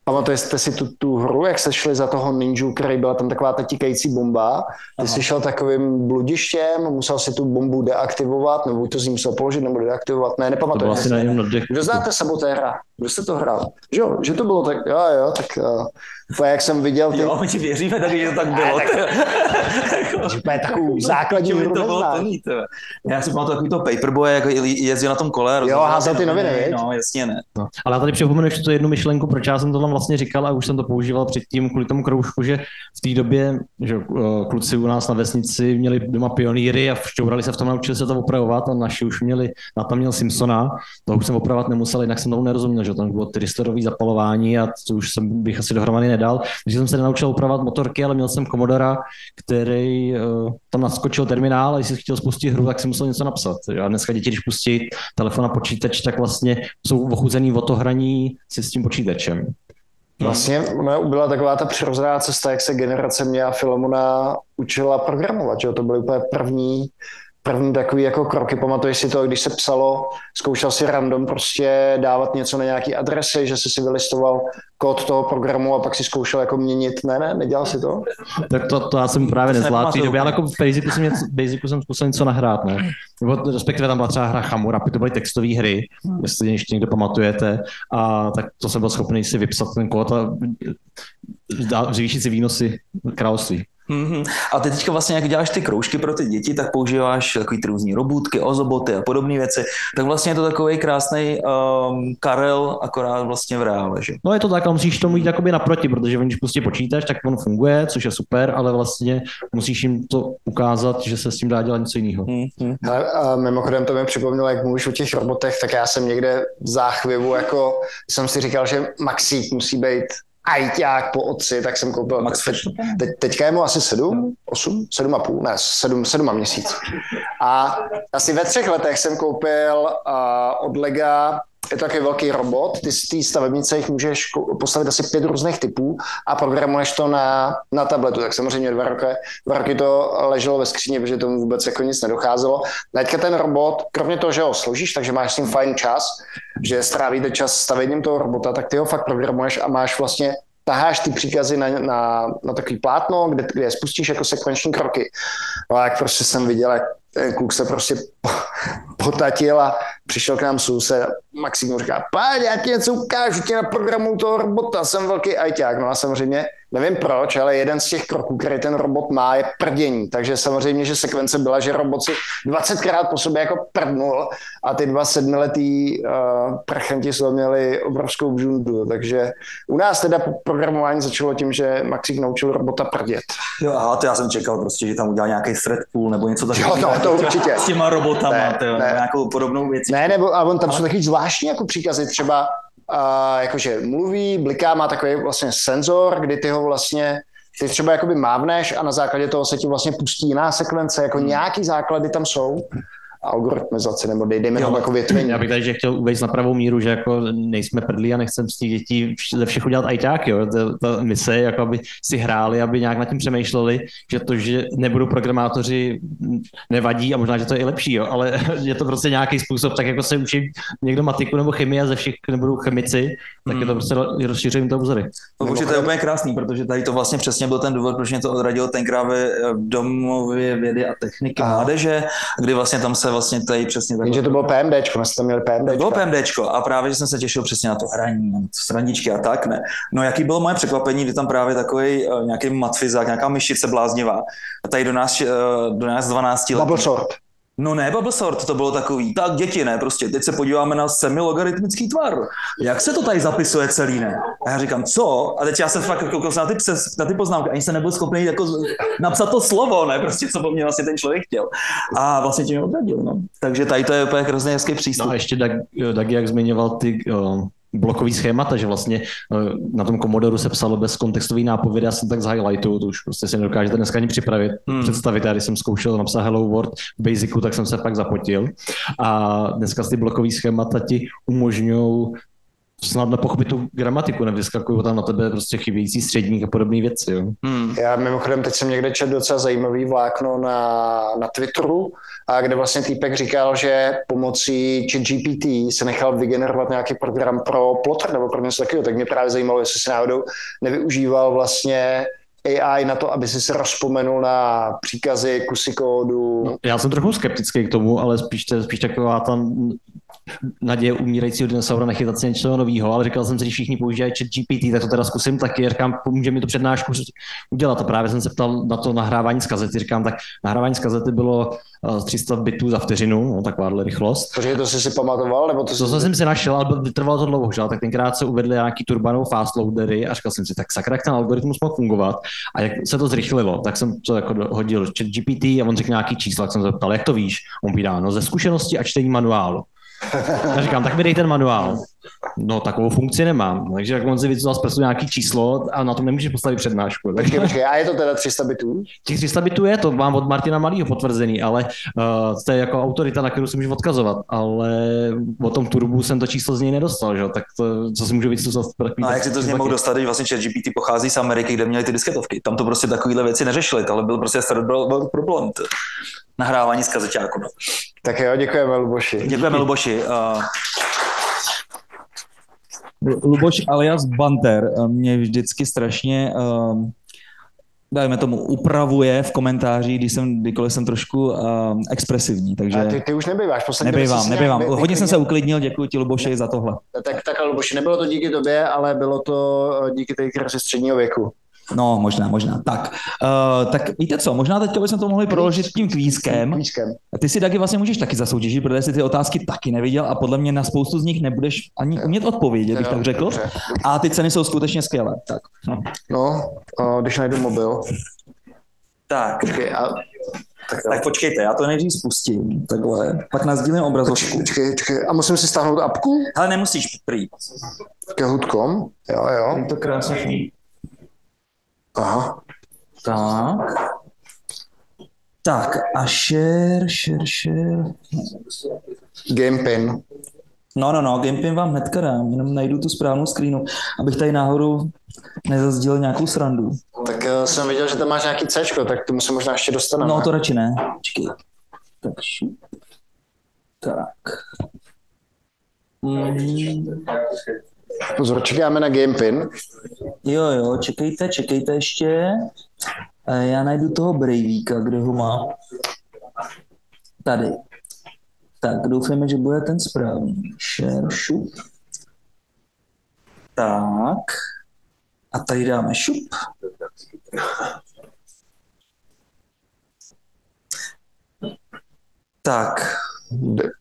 Pamatujete si tu, tu hru, jak se šli za toho ninju, který byla tam taková ta tikající bomba. Ty jsi šel takovým bludištěm, musel si tu bombu deaktivovat, nebo to z ní musel položit, nebo deaktivovat. Ne, To nepamatuju. na dech. Kdo znáte Sabotéra? Kdo jste to hrál? Že jo, že to bylo tak, jo, jo, tak uh, jak jsem viděl ty, Jo, my ti věříme taky, že to tak bylo. (laughs) že úplně takovou základní hru to bylo plný. Já si pamatuju takový to paperboy, jako jezdil na tom kole. rozhazoval házel ty noviny? No, jasně ne. No. Ale já tady připomenu ještě tu jednu myšlenku, proč já jsem to tam vlastně říkal a už jsem to používal předtím kvůli tomu kroužku, že v té době, že uh, kluci u nás na vesnici měli doma pionýry a šťourali se v tom, naučili se to opravovat a naši už měli, na tam měl Simpsona, to už jsem opravovat nemusel, jinak jsem tomu nerozuměl, že tam bylo tristorový zapalování a to už jsem bych asi dohromady nedal, takže jsem se nenaučil opravovat motorky, ale měl jsem Commodora, který uh, tam naskočil terminál a když si chtěl spustit hru, tak si musel něco napsat. A dneska děti, když pustí telefon a počítač, tak vlastně jsou ochuzený o to hraní si s tím počítačem. Vlastně ono byla taková ta přirozená cesta, jak se generace mě a Filomona učila programovat, že to byly úplně první, první takový jako kroky. Pamatuješ si to, když se psalo, zkoušel si random prostě dávat něco na nějaký adresy, že jsi si vylistoval kód toho programu a pak si zkoušel jako měnit. Ne, ne, nedělal si to? Tak to, to já jsem právě nezvládl době, ale jako v Basicu jsem, něco, Basicu jsem zkusil něco nahrát, ne? Nebo respektive tam byla třeba hra Chamurapy, to byly textové hry, jestli ještě někdo pamatujete, a tak to jsem byl schopný si vypsat ten kód a zvýšit si výnosy království. Mhm. A ty teďka vlastně, jak děláš ty kroužky pro ty děti, tak používáš takový ty různý robůtky, ozoboty a podobné věci. Tak vlastně je to takový krásný um, Karel, akorát vlastně v reále, že? No je to tak, ale musíš tomu jít jakoby naproti, protože když prostě počítač, tak on funguje, což je super, ale vlastně musíš jim to ukázat, že se s tím dá dělat něco jiného. Mhm. Hele, a mimochodem to mi připomnělo, jak mluvíš o těch robotech, tak já jsem někde v záchvěvu, jako jsem si říkal, že Maxík musí být ajťák po otci, tak jsem koupil, Max teď, teď, teďka je mu asi sedm, osm, sedm a půl, ne, sedm, sedm a měsíc. A asi ve třech letech jsem koupil uh, od Lega je to takový velký robot, ty z té stavebnice jich můžeš postavit asi pět různých typů a programuješ to na, na tabletu. Tak samozřejmě dva roky, dva roky to leželo ve skříně, protože tomu vůbec jako nic nedocházelo. Teďka ten robot, kromě toho, že ho složíš, takže máš s tím fajn čas, že strávíte čas stavěním toho robota, tak ty ho fakt programuješ a máš vlastně taháš ty příkazy na, na, na takový plátno, kde, kde je spustíš jako sekvenční kroky. No a jak prostě jsem viděl, jak ten kluk se prostě (laughs) potatil a přišel k nám soused a Maxim mu říká, páň, já ti něco ukážu, ti na programu toho robota, jsem velký ajťák. No a samozřejmě, nevím proč, ale jeden z těch kroků, který ten robot má, je prdění. Takže samozřejmě, že sekvence byla, že robot si 20krát po sobě jako prdnul a ty dva sedmiletý uh, prchanti toho měli obrovskou bžundu. Takže u nás teda programování začalo tím, že Maxík naučil robota prdět. Jo, aha, to já jsem čekal prostě, že tam udělal nějaký thread pool nebo něco takového. Jo, to- to určitě. S těma robotama, Ne, to, ne. nějakou podobnou věc. Ne, nebo a on tam jsou takový zvláštní jako příkazy, třeba uh, jakože mluví, bliká, má takový vlastně senzor, kdy ty ho vlastně ty třeba jakoby mávneš a na základě toho se ti vlastně pustí jiná sekvence, jako nějaký základy tam jsou. Algoritmizace, nebo dej, dejme tomu jako větvení. Já bych tady že chtěl uvést na pravou míru, že jako nejsme prdlí a nechcem z těch dětí ze všech udělat ajťáky. Jo. Ta, ta mise, jako aby si hráli, aby nějak nad tím přemýšleli, že to, že nebudou programátoři, nevadí a možná, že to je i lepší, jo. ale (laughs) je to prostě nějaký způsob, tak jako se učí někdo matiku nebo chemii a ze všech nebudou chemici, tak je to prostě rozšíření to obzory. To už je to je úplně krásný, protože tady to vlastně přesně byl ten důvod, proč mě to odradilo tenkrát ve v domově vědy a techniky Aha. mládeže, kdy vlastně tam se vlastně tady přesně takhle. Jenže to bylo PMDčko, my jsme tam měli To PMDčko. bylo PMDčko a právě, že jsem se těšil přesně na to hraní, na to srandičky a tak, ne. No jaký bylo moje překvapení, kdy tam právě takový uh, nějaký matfizák, nějaká myšice bláznivá a tady do nás, uh, do nás 12 let. Bubble. No ne, Bubble Sort, to bylo takový, tak děti ne, prostě, teď se podíváme na semilogaritmický tvar. Jak se to tady zapisuje celý, ne? A já říkám, co? A teď já jsem fakt koukal na ty, přes, na ty poznámky, ani jsem nebyl schopný jako napsat to slovo, ne, prostě, co po mně vlastně ten člověk chtěl. A vlastně tím mě odradil, no. Takže tady to je úplně hrozně hezký přístup. No a ještě Dag, Dag jak zmiňoval ty uh, blokový schémata, že vlastně uh, na tom Commodore se psalo bez kontextový nápovědy, já jsem tak z highlightu, to už prostě si nedokážete dneska ani připravit, Hmm. hmm. představit. Já když jsem zkoušel napsat Hello World v Basicu, tak jsem se fakt zapotil. A dneska ty blokový schémata ti umožňují snadno pochopit tu gramatiku, nevyskakují tam na tebe prostě chybějící středník a podobné věci. Jo. Hmm. Já mimochodem teď jsem někde četl docela zajímavý vlákno na, na Twitteru, a kde vlastně týpek říkal, že pomocí ChatGPT se nechal vygenerovat nějaký program pro plotter nebo pro něco takového, tak mě právě zajímalo, jestli si náhodou nevyužíval vlastně AI na to, aby si se rozpomenul na příkazy, kusy kódu. No, já jsem trochu skeptický k tomu, ale spíš, to, spíš taková ta naděje umírajícího dinosaura nechytat si něčeho nového, ale říkal jsem si, když všichni používají chat GPT, tak to teda zkusím taky, říkám, pomůže mi to přednášku udělat. A právě jsem se ptal na to nahrávání z kazety, říkám, tak nahrávání z kazety bylo uh, 300 bitů za vteřinu, no, takováhle rychlost. Počkej, to jsi si pamatoval? Nebo to, To jsi... jsem si našel, ale vytrvalo to dlouho, že? tak tenkrát se uvedly nějaký turbanou fast loadery a říkal jsem si, tak sakra, jak ten algoritmus mohl fungovat a jak se to zrychlilo, tak jsem to jako hodil chat GPT a on řekl nějaký čísla, tak jsem se zeptal, jak to víš? On vydá, no ze zkušenosti a čtení manuálu. Já říkám, tak mi dej ten manuál. No, takovou funkci nemám. Takže jak on si vycuzal z prstu nějaký číslo a na tom nemůžeš postavit přednášku. Počkej, počkej, a je to teda 300 bitů? Těch 300 bitů je, to mám od Martina Malýho potvrzený, ale uh, to je jako autorita, na kterou si můžu odkazovat, ale o tom turbu jsem to číslo z něj nedostal, že? tak to, co si můžu vycuzat. No a jak si to z něj mohl dostat, když vlastně ChatGPT pochází z Ameriky, kde měli ty disketovky. Tam to prostě takovéhle věci neřešili, ale byl prostě starý byl, byl problém. To. Nahrávání z kazeťáku. No. Tak jo, děkujeme, Luboši. Děkujeme, Luboši. Uh, Luboš alias Banter eh, mě vždycky strašně uh, dajme tomu, upravuje v komentářích, když jsem, kdykoliv jsem trošku uh, expresivní, takže A ty, ty už nebýváš, poslední nebývám, nebývám. vy- Hodně jsem se uklidnil, děkuji ti Luboši za tohle. Tak, tak Luboši, nebylo to díky tobě, ale bylo to díky té ze středního věku. No, možná, možná. Tak, uh, tak víte co, možná teďka bychom to mohli proložit tím kvízkem. Kvízkem. A ty si taky vlastně můžeš taky zasoutěžit, protože jsi ty otázky taky neviděl a podle mě na spoustu z nich nebudeš ani umět odpovědět, bych tak řekl. A ty ceny jsou skutečně skvělé. Tak. No. No, eh, když najdu mobil. tak, Počkej, a, tak, tak počkejte, já to nejdřív spustím. Takhle. Pak nazdílím obrazovku. počkej, počkej, a musím si stáhnout apku? Ale nemusíš prý. Kahoot.com? Jo, jo. Je to krásně. Aha. Tak. Tak a share, share, share. Gamepin. No, no, no, Gamepin vám hnedka dám, jenom najdu tu správnou screenu, abych tady náhodou nezazdíl nějakou srandu. Tak uh, jsem viděl, že tam máš nějaký C, tak k tomu se možná ještě dostaneme. No, to radši ne. Počkej. Tak, šup. tak. Mm, Pozor, čekáme na Gamepin. jo, jo, čekejte, čekejte ještě. Eh, Já najdu toho Breivíka, kde ho mám. Tady. Tak, doufejme, že bude ten správný. Share, šup. Tak. A tady dáme šup. Tak,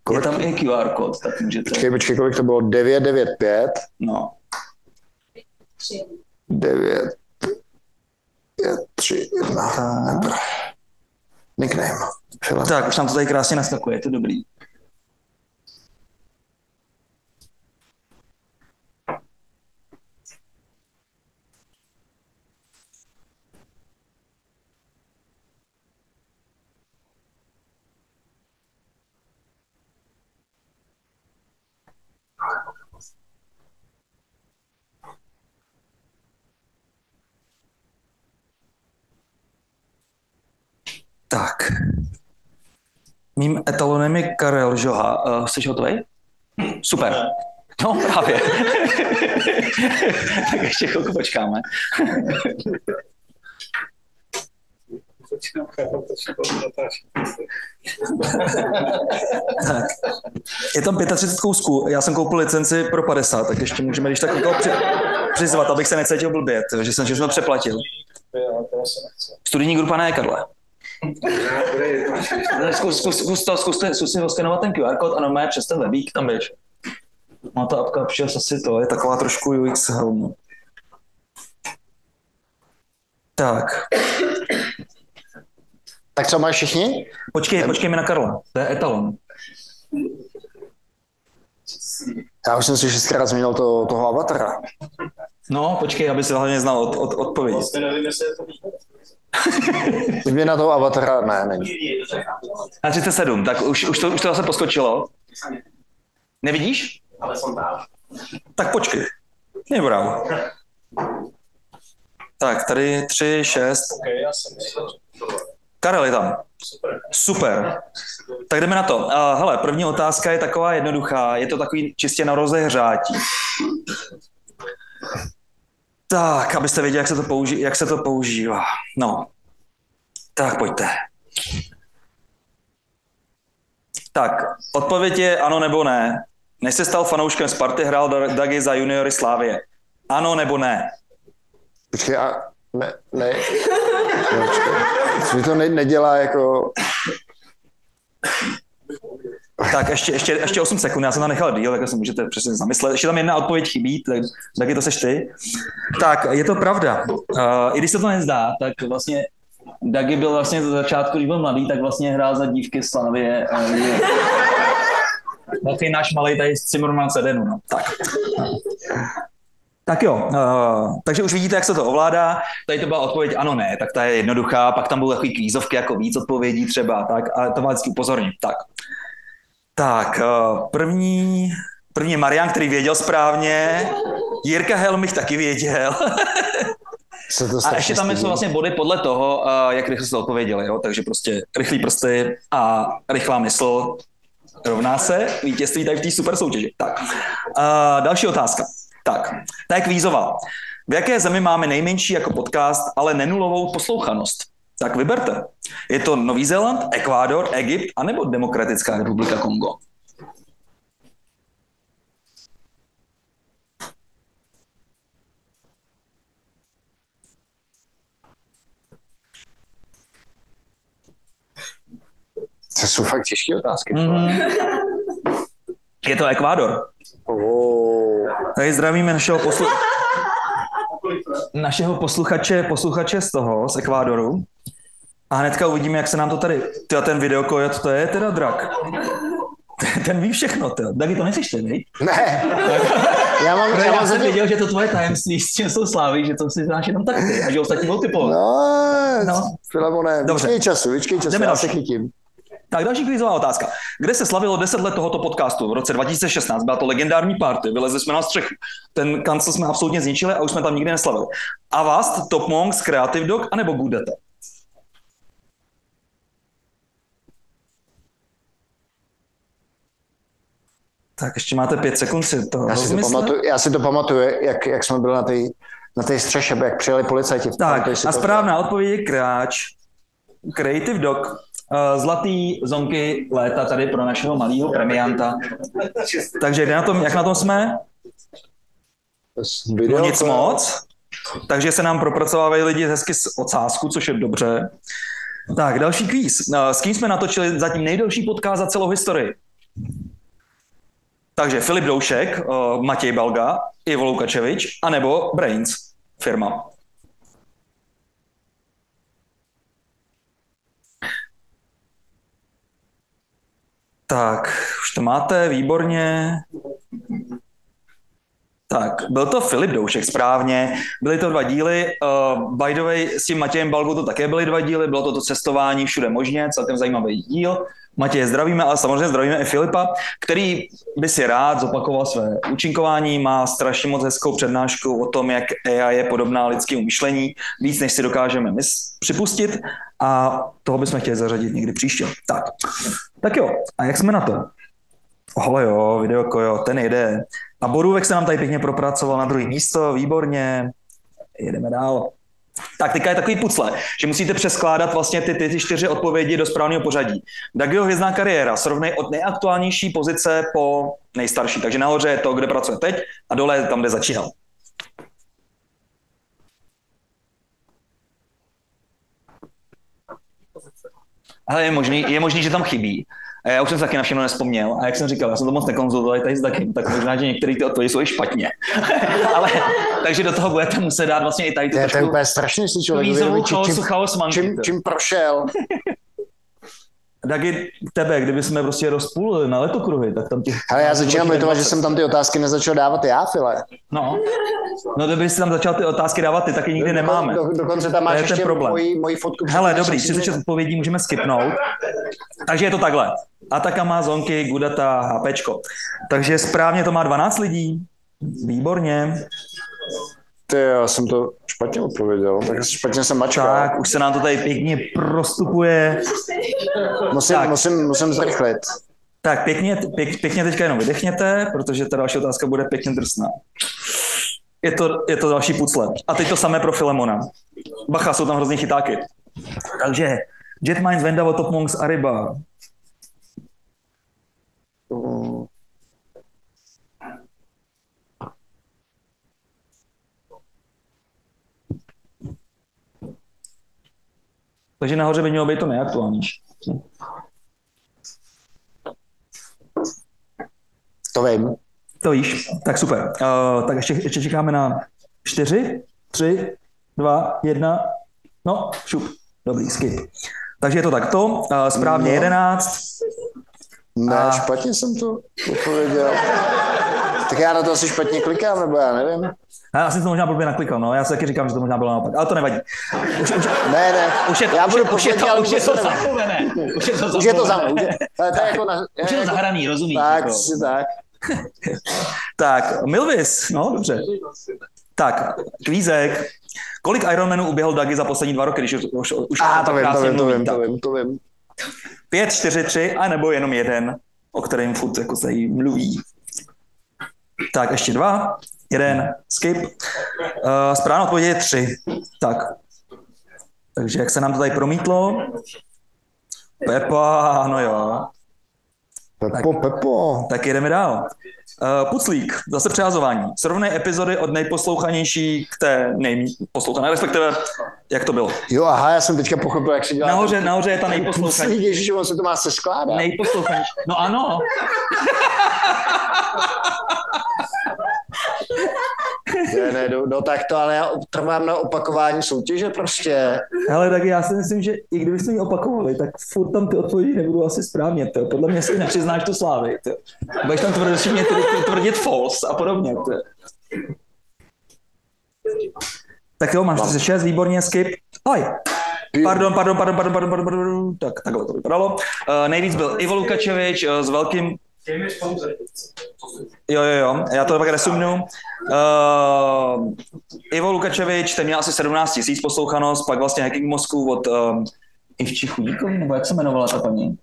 kolik, tam i QR kód, tak můžete. počkej, počkej, kolik to bylo? 995. No, 9, 5, 3, 1. tak. Nickname. Tak, už nám to tady krásně naskakuje, je to dobrý. Tak. Mým etalonem je Karel Žoha. Uh, jsi hotový? Super. No právě. (laughs) tak ještě chvilku počkáme. začínám chápat. Tak. Je tam 35 kousků, já jsem koupil licenci pro 50, tak ještě můžeme když tak někoho při, přizvat, abych se necítil blbě, to, že jsem přeplatil. To asi nechci. Studijní grupa ne, Karle. Zkus, zkus, zkus, to, zkuste, zkus si oskenovat ten QR kód a normálně přes ten webík tam běž. Má ta apka přes asi to, je taková trošku UX helmu. Tak, Tak co máš všichni? počkej, počkej mi na Karla, to je etalon. Já už jsem si šestkrát změnil to, toho avatara. No, počkej, aby si hlavně znal od, od, odpověď. vlastně nevím, jestli je to. Změna toho avatara, ne, není. Na 37, tak už, už, to, už to zase poskočilo. Nevidíš? Ale jsem tam. Tak počkej. Nebrám. Tak, tady 3, 6. OK, já jsem myslel, že to Karel je tam. super. Super. Tak jdeme na to. Uh, hele, první otázka je taková jednoduchá. Je to takový čistě na rozehřátí. Tak, abyste věděli, jak se to, použi- jak se to používá. No. Tak, pojďte. Tak, odpověď je ano nebo ne. Než se stal fanouškem Sparty, hrál Dagi za juniory Slávie. Ano nebo ne? Počkej, a ne, ne, počkej. Mi to ne, nedělá jako... Tak ještě, ještě, ještě 8 sekund, já jsem tam nechal díl, tak se můžete přesně zamyslet. Ještě tam jedna odpověď chybí, tak, taky to seš ty. Tak, je to pravda. Uh, I když se to nezdá, tak vlastně Dagi byl vlastně za začátku, když byl mladý, tak vlastně hrál za dívky Slavie. Uh, Takový náš malý tady z Cimmerman Sedenu. No. Tak. Tak jo, uh, takže už vidíte, jak se to ovládá. Tady to byla odpověď ano, ne, tak ta je jednoduchá. Pak tam byly takový kvízovky, jako víc odpovědí třeba, tak, ale to má vždycky upozornit. Tak, tak uh, první, první Marian, který věděl správně. Jirka Helmich taky věděl. (laughs) Se to A ještě tam jsou vlastně body podle toho, uh, jak rychle jste odpověděli. Jo? Takže prostě rychlý prsty a rychlá mysl rovná se vítězství tady v té super soutěži. Tak, uh, další otázka. Tak, ta je kvízová. V jaké zemi máme nejmenší jako podcast, ale nenulovou poslouchanost? Tak vyberte. Je to Nový Zéland, Ekvádor, Egypt anebo Demokratická republika Kongo? To jsou fakt těžké otázky. Mm. Je to Ekvádor. Oh. Tady zdravíme našeho, poslu... (laughs) našeho posluchače, posluchače z toho, z Ekvádoru. A hnedka uvidíme, jak se nám to tady... Tyjo, ten videokojot, to je teda drak. (laughs) Ten ví všechno, ty. Taky to nechceš ty, viď? Ne, (laughs) já mám, já Já mám jsem zatím... věděl, že to tvoje tajemství s tím jsou slávy, že to si znáš jenom tak ty a že ostatní budou typovat. No, No. no. Filemone, Dobře. vyčkej času, vyčkej času, Jdeme já další. se chytím. Tak další kvízová otázka. Kde se slavilo 10 let tohoto podcastu? V roce 2016 byla to legendární party, vylezli jsme na střechu. Ten kancel jsme absolutně zničili a už jsme tam nikdy neslavili. Avast, Top Monks, Creative Dog anebo Gudete? Tak ještě máte pět sekund si to Já si to pamatuju, já si to pamatuju jak, jak jsme byli na té na střeše, jak přijeli policajti. Tak, a správná odpověď je Kráč. Creative Dog. Uh, Zlatý zonky léta tady pro našeho malého premianta. Takže kde na tom, jak na tom jsme? Video, No nic moc. Takže se nám propracovávají lidi hezky z ocásku, což je dobře. Tak, další kvíz. Eh, S kým jsme natočili zatím nejdelší podcast za celou historii? Takže Filip Doušek, eh, Matěj Balga, Ivo Lukačevič, anebo Brains firma. Tak, už to máte, výborně. Tak, byl to Filip Doušek správně, byly to dva díly, uh, by the way, s tím Matějem Balgou to také byly dva díly, bylo to to cestování všude možně, celkem zajímavý díl. Matěje zdravíme, ale samozřejmě zdravíme i Filipa, který by si rád zopakoval své účinkování, má strašně moc hezkou přednášku o tom, jak AI je podobná lidskému myšlení, víc než si dokážeme my připustit a toho bychom chtěli zařadit někdy příště. Tak, tak jo, a jak jsme na to? Ohle jo, videoko jo, ten jede. A Borůvek se nám tady pěkně propracoval na druhé místo, výborně. Jedeme dál. Tak teďka je takový pucle, že musíte přeskládat vlastně ty, ty, ty čtyři odpovědi do správného pořadí. Dagio hvězdná kariéra srovnej od nejaktuálnější pozice po nejstarší. Takže nahoře je to, kde pracuje teď a dole je tam, kde začínal. Ale je možný, je možný, že tam chybí. A já už jsem se taky na všechno nespomněl. A jak jsem říkal, já jsem to moc nekonzultoval tady s Dakem, tak možná, že některé ty odpovědi jsou i špatně. (laughs) Ale, takže do toho budete muset dát vlastně i tady tu To je, to je úplně strašný, jestli člověk čím, chaos čím, čím prošel. (laughs) Dagi, tebe, kdyby jsme prostě rozpůlili na letokruhy, tak tam těch... Ale já začínám litovat, že jsem tam ty otázky nezačal dávat já, File. No, no kdyby jsi tam začal ty otázky dávat, ty taky nikdy nemáme. Do, dokonce tam To je máš ten ještě problém. moji, moji fotku. Hele, dobrý, jsem si 36 odpovědí můžeme skipnout. Takže je to takhle. Atakama, Zonky, Gudata, HPčko. Takže správně to má 12 lidí. Výborně. Ty, já jsem to špatně odpověděl, tak špatně jsem mačkal. Tak, už se nám to tady pěkně prostupuje. musím, tak. musím, musím zrychlit. Tak, pěkně, pěk, pěkně teďka jenom vydechněte, protože ta další otázka bude pěkně drsná. Je to, je to další pucle. A teď to samé pro Filemona. Bacha, jsou tam hrozně chytáky. Takže Jetmines, Vendavo, Top Monks a Ryba. Mm, Takže nahoře by mělo být to nejaktuálnější. To vím. To víš, tak super. Uh, tak ještě, ještě čekáme na čtyři, tři, dva, jedna. No, šup. Dobrý, skip. Takže je to takto. Uh, správně No. jedenáct. Ne, A- špatně jsem to odpověděl. Tak já na to asi špatně klikám, nebo já nevím. Já jsem to možná blbě naklikal, no. Já si taky říkám, že to možná bylo naopak, ale to nevadí. Už, už, Ne, ne, už je to, já budu už je to, ale už je to zapomené. Už je to Už je to za zapomené. už je- to jako na, (laughs) Už je to zahraný, rozumíš? Tak, jako. si tak. Tak, Milvis, no dobře. Tak, kvízek. Kolik Ironmanů uběhl Dagi za poslední dva roky, když už, už, už A to vím, to vím, to vím, to vím, to vím. Pět, čtyři, tři, a nebo jenom jeden, o kterém furt jako se jí mluví. Tak, ještě dva, jeden, skip. Uh, správná odpověď je tři. Tak. Takže jak se nám to tady promítlo? Pepa, no jo. Pepo, Pepo. Tak jedeme dál. Uh, Puclík, zase přehazování. Srovnej epizody od nejposlouchanější k té nejposlouchané, respektive jak to bylo. Jo, aha, já jsem teďka pochopil, jak se dělá. Nahoře, nahoře je ta nejposlouchanější. Ježiš, on se to má se skládat. Nejposlouchanější. No ano. (laughs) Ne, ne, no, no tak to, ale já trvám na opakování soutěže prostě. Ale tak já si myslím, že i kdybyste ji opakovali, tak furt tam ty odpovědi nebudou asi správně. To. Podle mě si nepřiznáš tu slávy. To. Budeš tam tvrdit, tvrdit false a podobně. To. Tak jo, máš 36, výborně, skip. Oj, Pardon, pardon, pardon, pardon, pardon, pardon, pardon. Tak, takhle to vypadalo. Uh, nejvíc byl Ivo Lukačevič uh, s velkým... Jo, jo, jo, já to pak resumnu. Uh, Ivo Lukačevič, ten měl asi 17 tisíc poslouchanost, pak vlastně Hacking Mosku od um, Ivči Chudíkovi, nebo jak se jmenovala ta paní?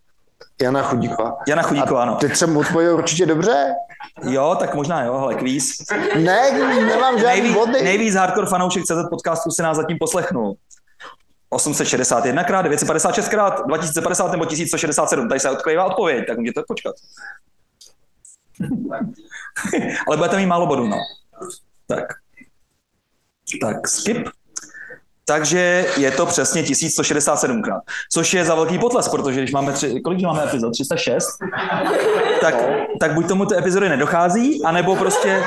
Jana Chudíková. Jana Chudíková, ano. Teď jsem odpověděl určitě dobře. Jo, tak možná jo, hele, kvíz. Ne, nemám žádný Nejvíc, body. nejvíc hardcore fanoušek CZ podcastu si nás zatím poslechnul. 861 krát, 956 krát, 2050 nebo 1167. Tady se odklejvá odpověď, tak můžete počkat. (laughs) Ale budete mít málo bodů, no. Tak. Tak, skip. Takže je to přesně 1167 krát. Což je za velký potles, protože když máme tři, kolik máme epizod? 306? Tak, tak buď tomu ty epizody nedochází, anebo prostě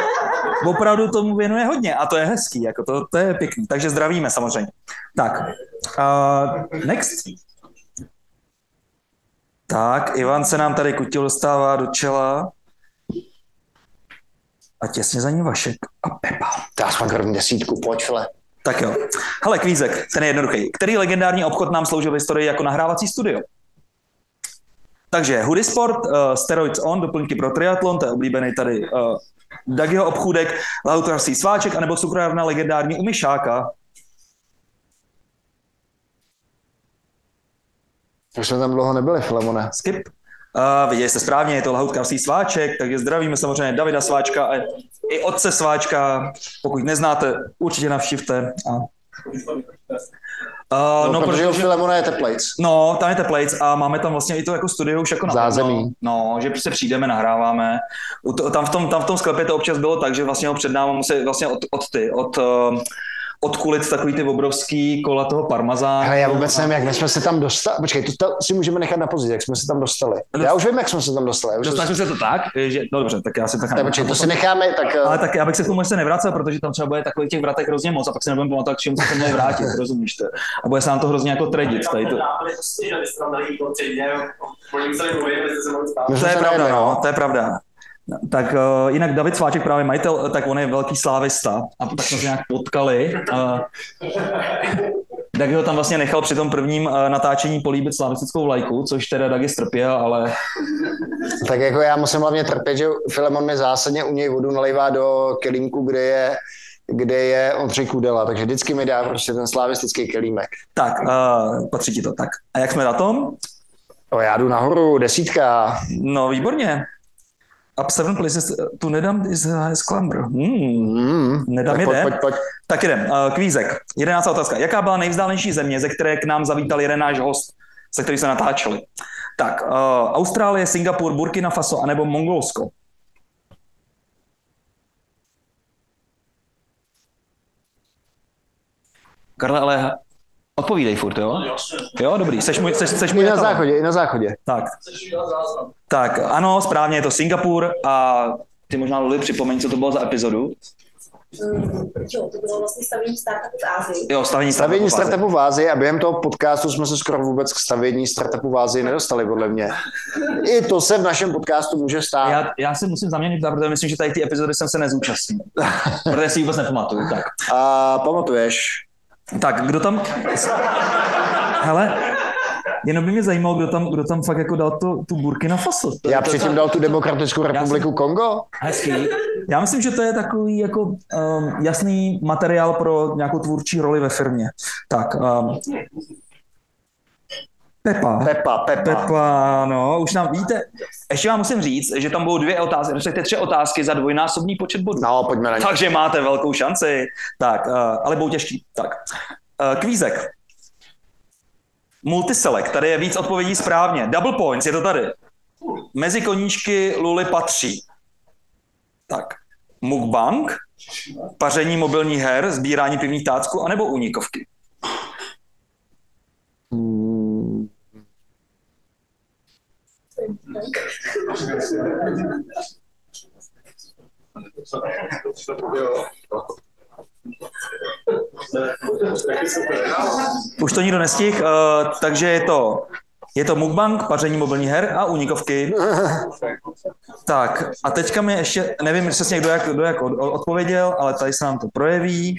opravdu tomu věnuje hodně a to je hezký, jako to, to je pěkný. Takže zdravíme samozřejmě. Tak, uh, next. Tak, Ivan se nám tady kutil dostává do čela. A těsně za ním Vašek a Pepa. Já jsem desítku, pojď, vole. Tak jo. Hele, kvízek, ten je jednoduchý. Který legendární obchod nám sloužil v historii jako nahrávací studio? Takže Hoodie Sport, uh, Steroids On, doplňky pro triatlon, to je oblíbený tady uh, Dagiho obchůdek, Lautarský sváček, anebo cukrárna legendární u Myšáka. Už jsme tam dlouho nebyli, Filemone. Skip. Uh, viděli jste správně, je to lahutkářský sváček, takže zdravíme samozřejmě Davida Sváčka a i otce Sváčka. Pokud neznáte, určitě navštivte a Uh, No, no, protože u protože, Filemona je teplejc. no, tam je Teplejc a máme tam vlastně i to jako studio už jako na Zázemí. No, že prostě přijdeme, nahráváme. U to, tam, v tom, tam v tom sklepě to občas bylo tak, že vlastně ho před námi musí vlastně od, od ty, od, uh, odkulit takový ty obrovský kola toho parmazánu. Hele, já vůbec nevím, jak my jsme se tam dostali. Počkej, to, to si můžeme nechat na pozici, jak jsme se tam dostali. Já už vím, jak jsme se tam dostali. Já Už Dostali jsme se to tak, že, no dobře, tak já si tak ne, počkej, to si necháme, tak... Ale tak já bych se k tomu ještě nevracel, protože tam třeba bude takových těch vratek hrozně moc a pak si nebudeme pamatovat, k čemu se měli vrátit, rozumíš to? A bude se nám to hrozně jako tradit tady to. To je se pravda, no, to je pravda. Tak uh, jinak David Sváček, právě majitel, tak on je velký slávista a tak jsme se nějak potkali. Uh, tak ho tam vlastně nechal při tom prvním uh, natáčení políbit slavistickou vlajku, což teda Dagi strpěl, ale Tak jako já musím hlavně trpět, že Filemon mi zásadně u něj vodu nalejvá do kelímku, kde je kde je Ondřej Kudela, takže vždycky mi dá prostě ten slavistický kelímek. tak, uh, patří ti to tak. A jak jsme na tom? O, já jdu nahoru, desítka. No, výborně. Up seven places to nedám is highest climber. Hmm. Mm. Nedám Tak pojď, jeden. pojď, pojď. Tak jdem. Uh, kvízek. Jedenáctá otázka. Jaká byla nejvzdálenější země, ze které k nám zavítal jeden náš host, se který se natáčeli? Tak, uh, Austrálie, Singapur, Burkina Faso anebo Mongolsko? Karle, ale odpovídej furt, jo? Jo, dobrý. Seš můj, seš, seš můj I na záchodě, i na záchodě. Tak. Tak, ano, správně je to Singapur a ty možná Luli připomeň, co to bylo za epizodu. Mm, jo, to bylo vlastně stavění startupu v Ázii. Jo, stavění Stavění startupu. startupu v Ázii a během toho podcastu jsme se skoro vůbec k stavění startupu v Ázii nedostali, podle mě. I to se v našem podcastu může stát. Já, já se musím zaměnit, protože myslím, že tady ty epizody jsem se nezúčastnil. (laughs) protože si ji vůbec nepamatuju. Tak. A pamatuješ? Tak, kdo tam... Hele, jenom by mě zajímalo, kdo tam, kdo tam fakt jako dal to, tu Burkina Faso. To, Já předtím dal tu Demokratickou republiku Kongo. Hezký. Já myslím, že to je takový jako um, jasný materiál pro nějakou tvůrčí roli ve firmě. Tak, um, Pepa. Pepa, Pepa. Pepa, no, už nám, víte, ještě vám musím říct, že tam budou dvě otázky, respektive tři otázky za dvojnásobný počet bodů. No, pojďme na ně. Takže máte velkou šanci. Tak, uh, ale budou těžký. Tak, uh, kvízek. Multiselect, tady je víc odpovědí správně. Double points, je to tady. Mezi koníčky Luli patří. Tak, mukbang, paření mobilních her, sbírání pivních tácků, anebo unikovky. Už to nikdo nestih, uh, takže je to, je to mukbang, paření mobilních her a unikovky. Tak a teďka mi ještě, nevím přesně, kdo jak, kdo jak od- odpověděl, ale tady se nám to projeví.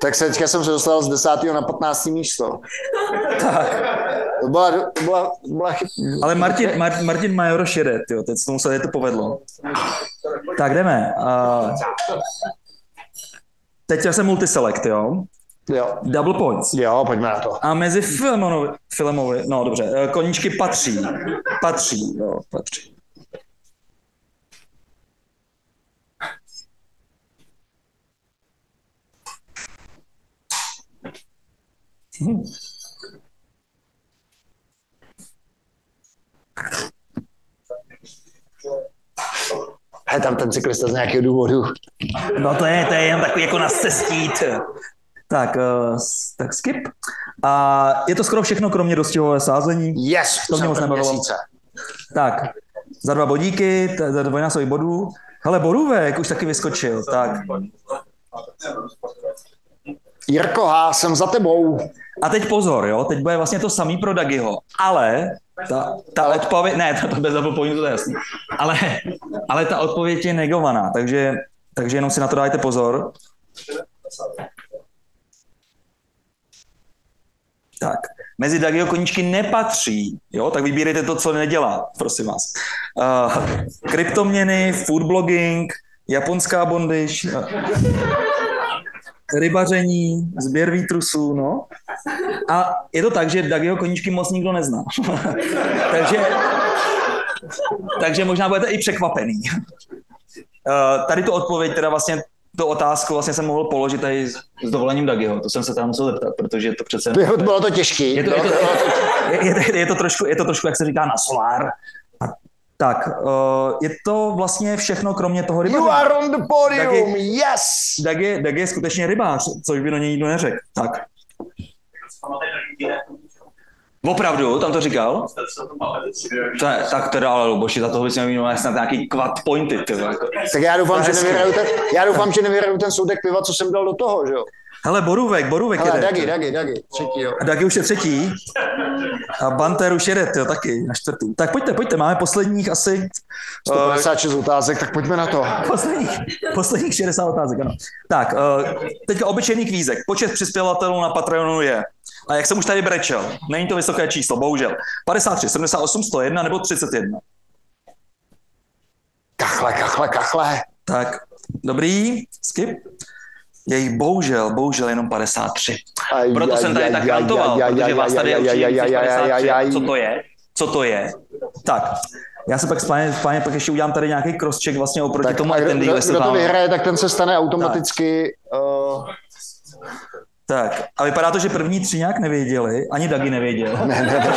Tak se teďka jsem se dostal z 10. na 15. místo. Tak, To byla, to byla, to byla ale Martin, Mar, Martin Majoroš jede, jo, teď se tomu se to povedlo. Tak jdeme. Uh, teď se multiselect, jo. Jo. Double points. jo, pojďme na to. A mezi Filemonovi, Filemovi, no dobře, eh, koníčky patří. Patří, jo, patří. Hm. He, tam ten cyklista z nějakého důvodu. No to je, to je jen takový jako na cestít. Tak, uh, tak skip. A je to skoro všechno, kromě dostihové sázení. Yes, To mě první nebavilo. měsíce. Tak, za dva bodíky, za dvojnásobek bodů. Hele, Borůvek už taky vyskočil. Tak, Jirko H., jsem za tebou. A teď pozor, jo, teď bude vlastně to samý pro Dagiho, ale ta, ta odpověď, ne, to, to bez pointu, to je jasný, ale, ale ta odpověď je negovaná, takže, takže jenom si na to dajte pozor. Tak, mezi Dagiho koníčky nepatří, jo, tak vybírejte to, co nedělá, prosím vás. Uh, kryptoměny, food blogging, japonská bondiš, uh, rybaření, sběr výtrusů, no. A je to tak, že Dagiho koníčky moc nikdo nezná. (laughs) takže, takže možná budete i překvapený. Uh, tady tu odpověď teda vlastně tu otázku vlastně jsem mohl položit tady s s dovolením Dagiho. To jsem se tam musel zeptat, protože to přece... Bylo, bylo to těžký. Je to, je, to, je, je, je, to trošku, je to trošku, jak se říká, na solár. Tak, uh, je to vlastně všechno, kromě toho You rybaření. are on the podium, Taky- yes! Dag je, Dag je skutečně rybář, což by do něj nikdo neřekl. Tak. Opravdu, tam to říkal? To je, tak teda ale Luboši, za toho bys měl mít snad nějaký quad pointy, ty. Tak já doufám, že nevyhraju ten, já doufám, že nevyhraju ten soudek piva, co jsem dal do toho, že jo? Hele, Borůvek, Borůvek Hele, jede. Dagi, Dagi, Dagi, třetí, jo. A Dagi už je třetí. A Banter už jede, jo, taky na čtvrtý. Tak pojďte, pojďte, máme posledních asi... uh, 156 otázek, tak pojďme na to. Posledních, posledních 60 otázek, ano. Tak, uh, teďka obyčejný kvízek. Počet přispěvatelů na Patreonu je, a jak jsem už tady brečel, není to vysoké číslo, bohužel, 53, 78, 101 nebo 31. Kachle, kachle, kachle. Tak, dobrý, skip. Jej bohužel, bohužel jenom 53. Aj, Proto aj, jsem tady aj, tak kantoval, protože aj, vás tady je aj, určitě aj, víc než aj, aj, aj, 53. aj, Co to je? Co to je? Tak, já se pak spáně, spáně pak ještě udělám tady nějaký crosscheck vlastně oproti Tak tomu a kdo, attendee, kdo, kdo to vyhraje, tak ten se stane automaticky... Uh, Tak, a vypadá to, že první tři nějak nevěděli, ani Dagi nevěděl. (laughs) ne, ne,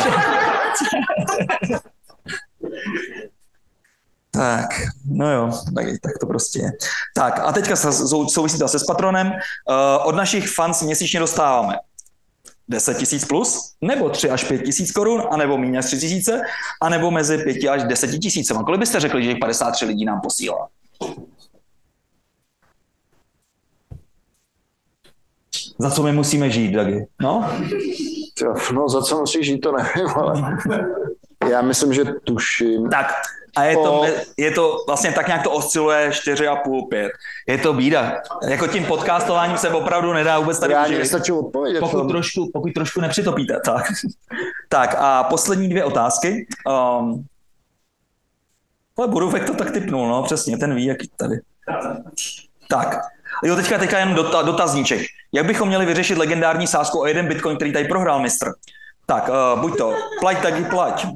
ne. Tak, no jo, tak, tak to prostě je. Tak a teďka souvisí to zase s patronem. Uh, od našich fans měsíčně dostáváme 10 tisíc plus, nebo 3 až 5 tisíc korun, anebo méně než 3 tisíce, anebo mezi 5 až 10 tisícema. Kolik byste řekli, že jich 53 lidí nám posílá? Za co my musíme žít, Dagi? No? No, za co musíš jít, to nevím, ale... Já myslím, že tuším. Tak, a je to, je to vlastně tak nějak to osciluje 4,5, 5. Je to bída. Jako tím podcastováním se opravdu nedá vůbec tady Já nestačil odpovědět. Pokud trošku, pokud trošku nepřitopíte. Tak. (laughs) tak a poslední dvě otázky. Um, ale Borůvek to tak typnul, no přesně, ten ví, jaký tady. Tak, jo, teďka, teďka jen dota, dotazníček. Jak bychom měli vyřešit legendární sázku o jeden bitcoin, který tady prohrál mistr? Tak, uh, buď to plať, Dagi, plať.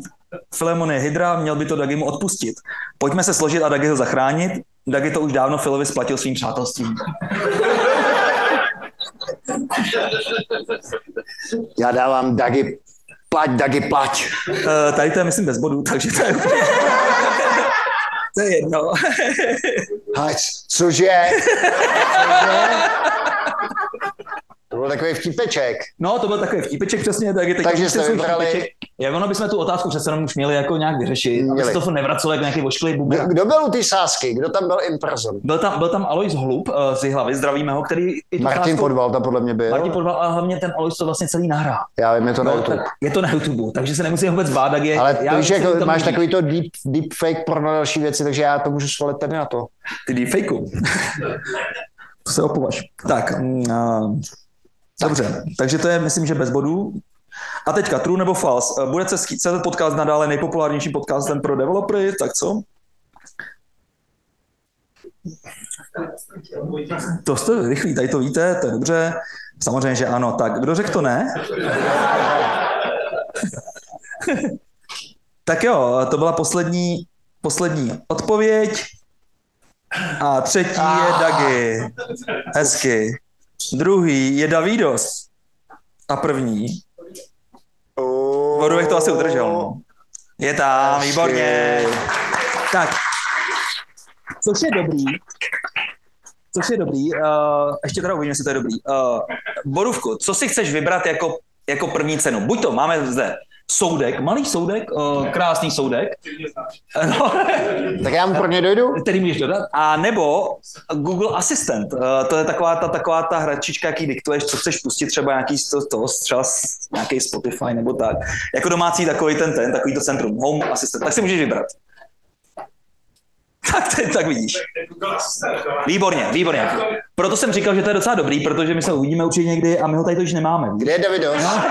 Filemon je hydra, měl by to Dagi mu odpustit. Pojďme se složit a Dagi ho zachránit. Dagi to už dávno Filovi splatil svým přátelstvím. Já dávám Dagi, plať, Dagi, plať. Uh, tady to je, myslím, bez bodů, takže to je úplně... to je jedno. Hať, cože? cože? To byl takový vtipeček. No, to byl takový vtípeček přesně, tak je teď Takže jste vybrali- Jak ono bychom tu otázku přece jenom už měli jako nějak vyřešit, aby Měli. se to nevracelo jak nějaký ošklý Kdo, bumerang. kdo byl u té sásky? Kdo tam byl in person? Byl tam, byl tam Alois Hlub uh, z hlavy, zdravíme ho, který i tu Martin sázku- Podvalta podle mě byl. Martin Podval, a hlavně ten Alois to vlastně celý nahrál. Já vím, je to na No, YouTube. tak je to na YouTube, takže se nemusí vůbec bát, tak je... Ale to víš, myslím, jako, to máš může. takový to deep, deep fake pro na další věci, takže já to můžu svolit tady na to. Ty deepfakeů. (laughs) to se opovaž. Tak, uh, dobře, takže to je, myslím, že bez bodů. A teďka, true nebo false. Bude se CZ podcast nadále nejpopulárnějším podcastem pro developery, tak co? To jste rychlí, tady to víte, to je dobře. Samozřejmě, že ano. Tak, kdo řekl to ne? (laughs) tak jo, to byla poslední, poslední odpověď. A třetí je Dagi. Hezky. Druhý je Davidos. A první. Vodovek to asi udržel. No. Je tam, výborně. Tak. Což je dobrý. Což je dobrý. Uh, ještě teda uvidíme, jestli to je dobrý. Uh, Borůvku, co si chceš vybrat jako, jako první cenu? Buď to, máme zde soudek, malý soudek, uh, krásný soudek. (laughs) No, Tak já mu pro ně dojdu? který můžeš dodat, a nebo Google Assistant. Uh, to je taková ta, taková ta hračička, jaký diktuješ, co chceš pustit, třeba nějaký z toho, toho třeba z- nějaký Spotify nebo tak. Jako domácí takový ten, ten, takový to centrum, Home Assistant. Tak si můžeš vybrat. (laughs) Tak, tak, tak vidíš. Výborně, výborně. Proto jsem říkal, že to je docela dobrý, protože my se uvidíme určitě někdy a my ho tady to už nemáme. Kde je Davidos? No,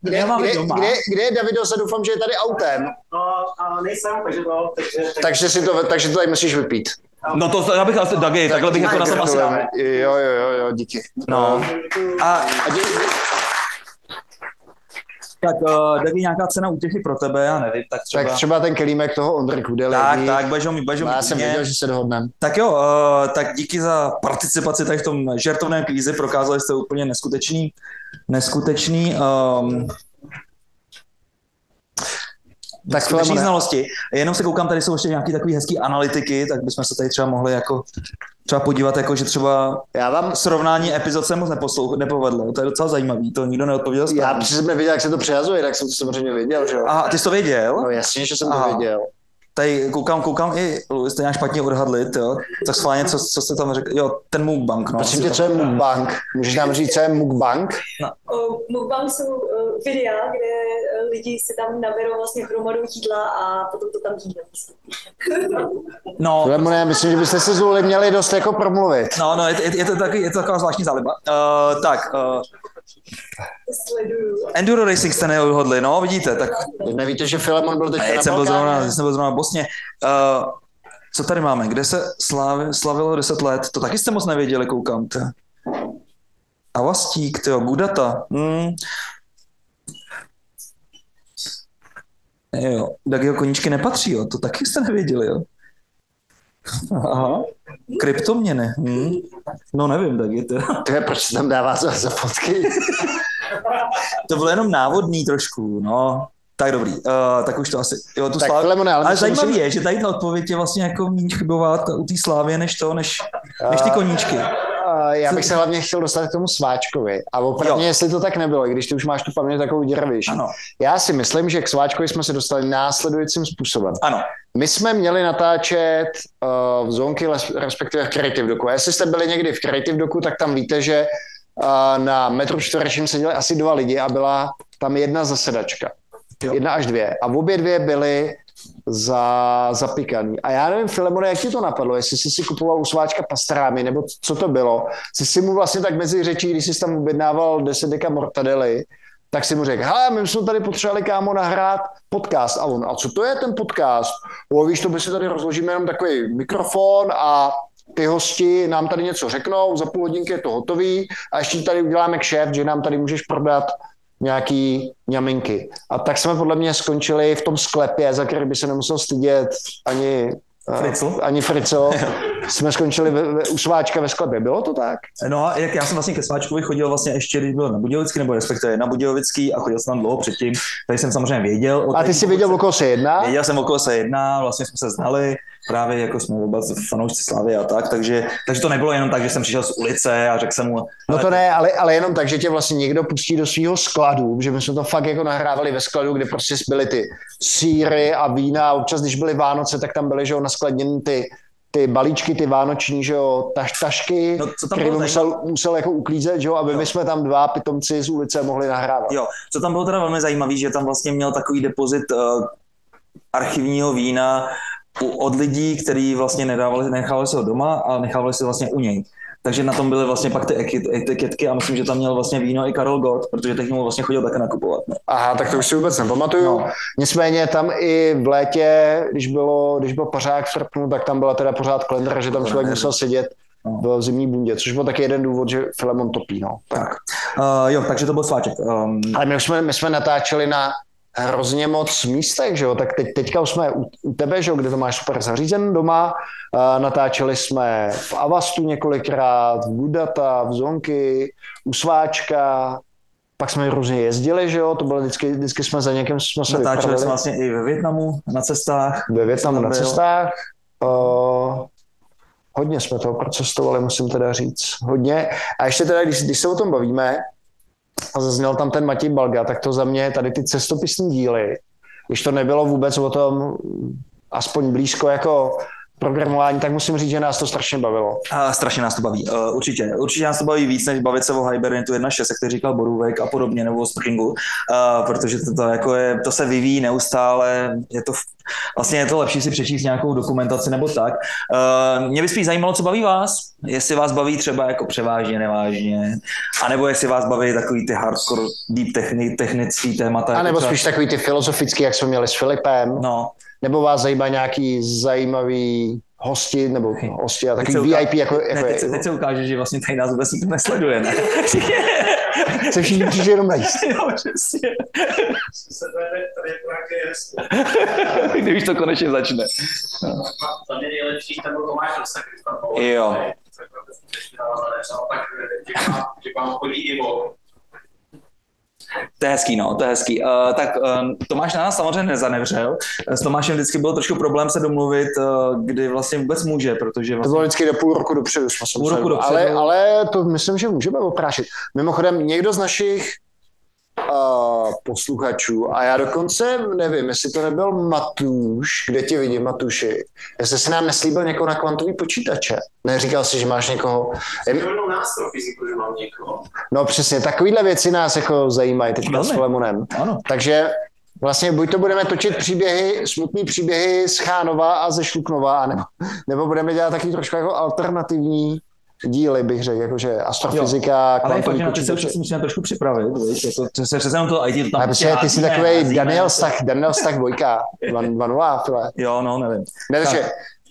Kde, já mám kde, doma. kde, kde je Davidos a doufám, že je tady autem. No, a nejsem, takže to... Takže, Takže, si to, takže to tady musíš vypít. No to já bych asi, Dagi, takhle bych jako na sebe asi. Jo, jo, jo, jo, díky. No. A A dě, Tak uh, Devi, nějaká cena útěchy pro tebe, já nevím, tak třeba... Tak třeba ten kelímek toho Ondry Kudely. tak, tak budeš ho mít, budeš ho No, mít já jsem věděl, že se dohodneme. Tak jo, uh, tak díky za participaci tady v tom žertovném kvízi, prokázali jste úplně neskutečný, neskutečný um, Tak skutečný Filemone, znalosti. Jenom se koukám, tady jsou ještě nějaký takový hezký analytiky, tak bychom se tady třeba mohli jako třeba podívat, jako že třeba já vám srovnání epizod se moc neposlouch, nepovedlo. To je docela zajímavý, to nikdo neodpověděl já jsem nevěděl, jak se to přehazuje, tak jsem to samozřejmě věděl, že jo? A ty jsi to věděl? No jasně, že jsem Aha. to věděl. Tady koukám, koukám i, Luis, jste nějak špatně odhadli, jo? Tak schválně, co, co jste tam řekl? Jo, ten mukbang, no. Prosím tě, co je mukbang? Můžeš nám říct, co je mukbang? O, Mukbang jsou uh, videa, kde uh, lidi si tam naberou vlastně hromadu jídla a potom to tam jídlo. (laughs) No, Filemone, já myslím, že byste se zvolili měli dost jako promluvit. no, no je, je, je, to taky, je to taková zvláštní záliba. Uh, tak, uh. Enduro Racing jste neodhodli, no, vidíte, tak Nevíte, že Filemon byl teď na jsem byl Balkáně? zrovna, jsem byl zrovna v Bosně. Uh, co tady máme? Kde se slavi, slavilo 10 let? To taky jste moc nevěděli, koukám. Tě. Avastík, tyjo, Gudata. Hmm. Jo, tak jeho koníčky nepatří, jo. To taky jste nevěděli, jo. (laughs) Aha. Kryptoměny. Hmm. No nevím, tak je to. To je, proč tam dává za, za fotky? To bylo jenom návodný trošku, no. Tak dobrý, uh, tak už to asi, jo, tu Tak sláv... Filemone, ale, Ale zajímavé musíme- je, že tady ta odpověď je vlastně jako méně chybová u té slávě, než to, než, než ty koníčky. A já bych se hlavně chtěl dostat k tomu sváčkovi. A opravdu, Jo. jestli to tak nebylo, i když ty už máš tu paměť takovou děravější. Ano, Já si myslím, že k sváčkovi jsme se dostali následujícím způsobem. ano. My jsme měli natáčet uh, v zónky, les- respektive v Creative Doku. A jestli jste byli někdy v Creative Doku, tak tam víte, že uh, na metru čtverečním seděli asi dva lidi a byla tam jedna zasedačka. Jo. Jedna až dvě. A obě dvě byly za, zapikaný. A já nevím, Filemone, jak ti to napadlo, jestli jsi si kupoval u sváčka pastrámy, nebo co to bylo. Jsi si mu vlastně tak mezi řečí, když jsi tam objednával 10 deka mortadely, tak si mu řekl, hele, my jsme tady potřebovali, kámo, nahrát podcast. A on, a co to je ten podcast? O, víš, to by si tady rozložíme jenom takový mikrofon a ty hosti nám tady něco řeknou, za půl hodinky je to hotový a ještě tady uděláme kšeft, že nám tady můžeš prodat nějaký ňaminky. A tak jsme podle mě skončili v tom sklepě, za který by se nemusel stydět ani eh, Fritzl? ani Frico. (laughs) jsme skončili ve, ve, u sváčka ve sklepě. Bylo to tak? No a jak já jsem vlastně ke Sváčkovi chodil vlastně ještě, když byl na Budějovický, nebo respektive na Budějovický a chodil jsem tam dlouho předtím, tady jsem samozřejmě věděl. o A ty jsi věděl, o koho se jedná? Věděl jsem, o koho se jedná, vlastně jsme se znali, právě jako jsme oba fanoušci Slavy a tak, takže, takže to nebylo jenom tak, že jsem přišel z ulice a řekl jsem mu, No to ne, ale, ale jenom tak, že tě vlastně někdo pustí do svého skladu, že my jsme to fakt jako nahrávali ve skladu, kde prostě byly ty síry a vína, a občas, když byly Vánoce, tak tam byly, že jo, naskladněny ty, ty balíčky, ty vánoční, že jo, taš, tašky, No, co tam který musel, musel jako uklízet, že jo, aby my jsme tam dva pitomci z ulice mohli nahrávat. Jo, co tam bylo teda velmi zajímavé, že tam vlastně měl takový depozit uh, archivního vína u, od lidí, kteří vlastně nedávali, nechávali se ho doma a nechávali si vlastně u něj. Takže na tom byly vlastně pak ty etiketky a myslím, že tam měl vlastně víno i Karel Gott, protože teď němu vlastně chodil také nakupovat. No. Aha, tak to už si vůbec nepamatuju. No. Nicméně tam i v létě, když, bylo, když byl pořád v srpnu, tak tam byla teda pořád klendra, že tam člověk Klendra. musel sedět No. v zimní bundě, což byl taky jeden důvod, že Filemon topí. No. Tak. Uh, jo, takže to byl sváček. Um, Ale my už jsme, my jsme natáčeli na hrozně moc místech, že jo, tak teď, teďka už jsme u, u tebe, že jo, kde to máš super zařízen doma, uh, natáčeli jsme v Avastu několikrát, v Budata, v Zonky, u Sváčka, pak jsme různě jezdili, že jo, to bylo vždycky, vždycky jsme za někým jsme se natáčeli vypravili. jsme vlastně i ve Větnamu na cestách. Ve Větnamu na Byl. cestách. Uh, hodně jsme toho procestovali, musím teda říct. Hodně. A ještě teda, když, když se o tom bavíme, a zazněl tam ten Matěj Balga, tak to za mě tady ty cestopisní díly, když to nebylo vůbec o tom aspoň blízko jako programování, tak musím říct, že nás to strašně bavilo. A strašně nás to baví, uh, určitě. Určitě nás to baví víc, než bavit se o Hibernitu 1.6, jak ty říkal Borůvek a podobně, nebo o Springu, uh, protože to, to, jako je, to se vyvíjí neustále, je to, vlastně je to lepší si přečíst nějakou dokumentaci nebo tak. Uh, mě by spíš zajímalo, co baví vás, jestli vás baví třeba jako převážně, nevážně, anebo jestli vás baví takový ty hardcore, deep techni, technický témata. A jako nebo třeba- spíš takový ty filozofický, jak jsme měli s Filipem, No, nebo vás zajímá nějaký zajímavý hosti, nebo hosti a Teď takový se uká- VIP, jako, ne, jako teď, se, teď se ukáže, že vlastně tady nás vůbec nikdo nesleduje, ne? se všichni přišli jenom najíst. jo, přesně. Je. Když to konečně začne. Za mě nejlepší ten byl Tomáš tam. Jo. Tak že vám chodí Ivo. To je hezký, no, to je hezký. Uh, tak uh, Tomáš na nás samozřejmě nezanevřel. S Tomášem vždycky byl trošku problém se domluvit, uh, kdy vlastně vůbec může, protože To vlastně... bylo vždycky do půl roku dopředu. Jsme Půl roku dopředu. Ale, ale to myslím, že můžeme oprášit. Mimochodem, někdo z našich uh, posluchačů, a já dokonce nevím, jestli to nebyl Matuš, kde tě vidím, Matuši, jestli jsi nám neslíbil někoho na kvantový počítače. Neříkal jsi, že máš někoho. Jenom nástrofyziku, že mám někoho. No přesně, takovýhle věci nás jako zajímají teďka s. Filemonem. Ano. Takže vlastně buď to budeme točit příběhy, smutný příběhy z Chánova a ze Šluknova, nebo, nebo budeme dělat taky trošku jako alternativní díly, bych řekl, jakože astrofyzika, Ale je fakt, že na ty se počítače. už musíme trošku připravit, víš, jako, to se přece to IT tam Ale prostě protože ty jsi takový Daniel Stach, Daniel Stach dvojka, Van, Vanová, file. Jo, no, nevím. Ne, takže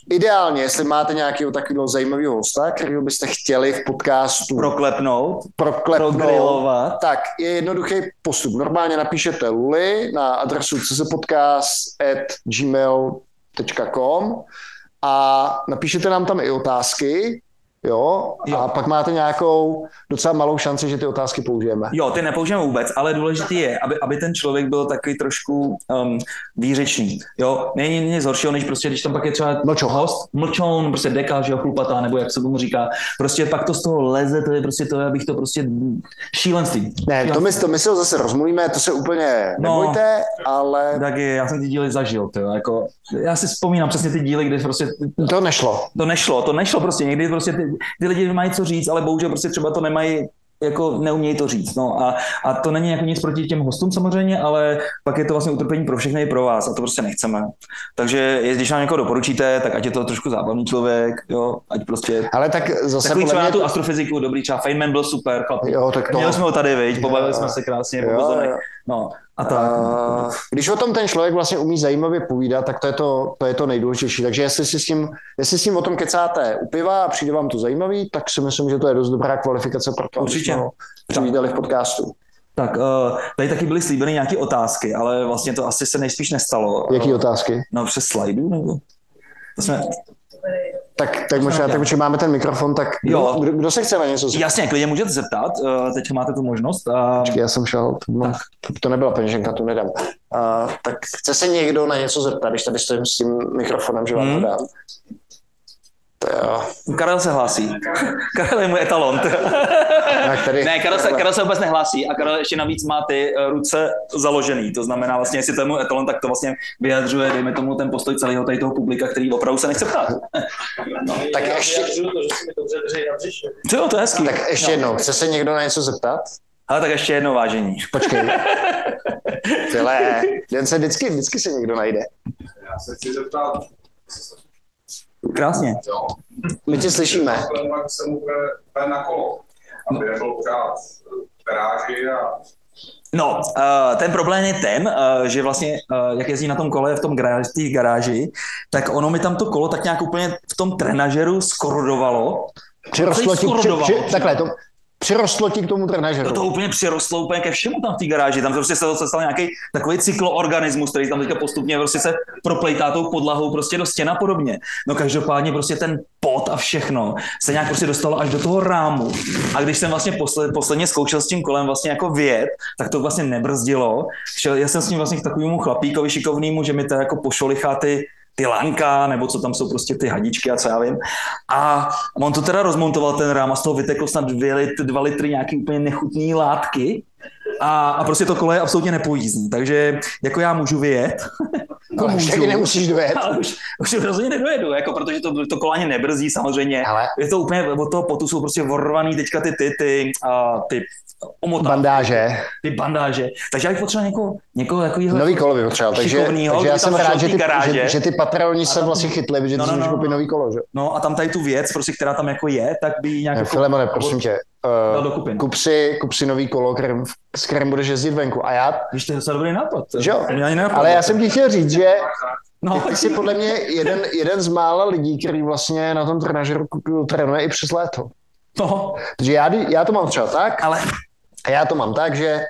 ideálně, jestli máte nějakého takového zajímavého hosta, kterého byste chtěli v podcastu Proklepnout, proklepnout, tak je jednoduchý postup. Normálně napíšete Luli na adresu czpodcast.gmail.com a napíšete nám tam i otázky, jo, Jo. a pak máte nějakou docela malou šanci, že ty otázky použijeme. Jo, ty nepoužijeme vůbec, ale důležitý je, aby, aby ten člověk byl takový trošku um, výřečný. Jo, není nic horšího, než prostě, když tam pak je třeba Mlčoun. host, mlčoun, prostě deka, že jo, chlupatá, nebo jak se tomu říká. Prostě pak to z toho leze, to je prostě to, abych to prostě šílenství. Ne, to my, to my si ho zase rozmluvíme, to se úplně No. nebojte, ale Tak je, já jsem ty díly zažil, tyjo, jako, já si vzpomínám přesně ty díly, kde prostě to nešlo. to nešlo, to nešlo prostě, někdy prostě ty, ty lidi mají co říct, ale bohužel prostě třeba to nemají jako neumějí to říct. No a, a to není jako nic proti těm hostům samozřejmě, ale pak je to vlastně utrpení pro všechny i pro vás a to prostě nechceme. Takže je- když nám někoho doporučíte, tak ať je to trošku zábavný člověk, jo, ať prostě Ale tak zase Takový třeba mě... tu astrofyziku, dobrý, třeba Feynman byl super, chlapík. Jo, tak to... Měli jsme ho tady, viď, pobavili Jo. jsme se krásně, Jo, jo. No, a tak. Uh, když o tom ten člověk vlastně umí zajímavě povídat, tak to je to, to, je to nejdůležitější. Takže jestli si, s tím, jestli s tím o tom kecáte u piva a přijde vám to zajímavý, tak si myslím, že to je dost dobrá kvalifikace pro to, Určitě. přivítali v podcastu. Tak, uh, tady taky byly slíbeny nějaké otázky, ale vlastně to asi se nejspíš nestalo. Jaký otázky? No, přes slajdu, nebo? To jsme, Tak, tak možná, tak určitě máme ten mikrofon, tak kdo, Jo. kdo, kdo se chce na něco zeptat? jasně, klidně můžete zeptat, uh, teď máte tu možnost. Uh, Počkej, Já jsem šel, to, no, to nebyla peněženka, to nedám. Uh, tak chce se někdo na něco zeptat, když tady stojím s tím mikrofonem, že vám Hmm. to dám. To jo. Karel se hlásí. (laughs) Karel je můj etalon. Tak tady, ne, Karel se, Karel se vůbec nehlásí a Karel ještě navíc má ty eh, ruce založený. To znamená vlastně, jestli to je můj etalon, tak to vlastně vyjadřuje, dejme tomu, ten postoj celého tady toho publika, který opravdu se nechce ptát. (laughs) Tak já ještě- to, že si mi dobře drží na břiše. Jo, to je hezký. tak ještě jednou, chce se někdo na něco zeptat? Ale tak ještě jedno vážení. Počkej. (laughs) Tyhle, den se vždycky, vždycky se někdo najde. Já se chci zeptat, Krásně. jo, My tě slyšíme. pak se mu na kolo, aby nebyl pořád v garáži a No, uh, ten problém je ten, uh, že vlastně, uh, jak jezdí na tom kole v tom garáži, v té garáži, tak ono mi tam to kolo tak nějak úplně v tom trenažeru skorodovalo. Přirostlo ti, při, skorodovalo. při, takhle, to, přirostlo ti k tomu To, trenažeru. to úplně přirostlo úplně ke všemu tam v té garáži. Tam prostě se se stal nějaký takový cykloorganismus, který tam teďka postupně prostě se proplejtá tou podlahou prostě do stěna podobně. No každopádně prostě ten pot a všechno se nějak prostě dostalo až do toho rámu. A když jsem vlastně posled, posledně zkoušel s tím kolem vlastně jako vět, tak to vlastně nebrzdilo. Šel, já jsem s ním vlastně k takovému chlapíkovi šikovnému, že mi to jako pošolichá ty ty lanka, nebo co tam jsou prostě ty hadičky a co já vím. A on to teda rozmontoval ten rám a z toho vyteklo snad dvě lit, dva litry nějaký úplně nechutný látky. A, a prostě to kolo je absolutně nepojízdný. Takže jako já můžu vyjet. Ale už taky nemusíš dojet. Ale (laughs) už, už rozhodně nedojedu, jako, protože to, to kolo ani nebrzdí samozřejmě. Ale Je to úplně, od toho potu jsou prostě vorvaný teďka ty, ty, ty, a, ty omotávky, bandáže. ty bandáže. Takže já bych potřeboval někoho, někoho takovýhle. Nový kolo by potřeboval, takže, takže já jsem rád, že ty, garáže. že, že ty patroni se tam- vlastně chytli, že ty No, no, můžeš no, koupit no. nový kolo, že? No a tam tady tu věc, prostě, která tam jako je, tak by nějak... Ne, jako- Filemone, prosím tě, uh, do kupin. kup, si, kup si nový kolo, kterým, s kterým budeš jezdit venku. A já, Víš, to je docela dobrý nápad. jo? Ale já jsem ti chtěl říct, že No, ty jsi podle mě jeden, jeden z mála lidí, který vlastně na tom trenažeru trénuje i přes léto. no, Takže já, já to mám třeba tak, ale A já to mám tak, že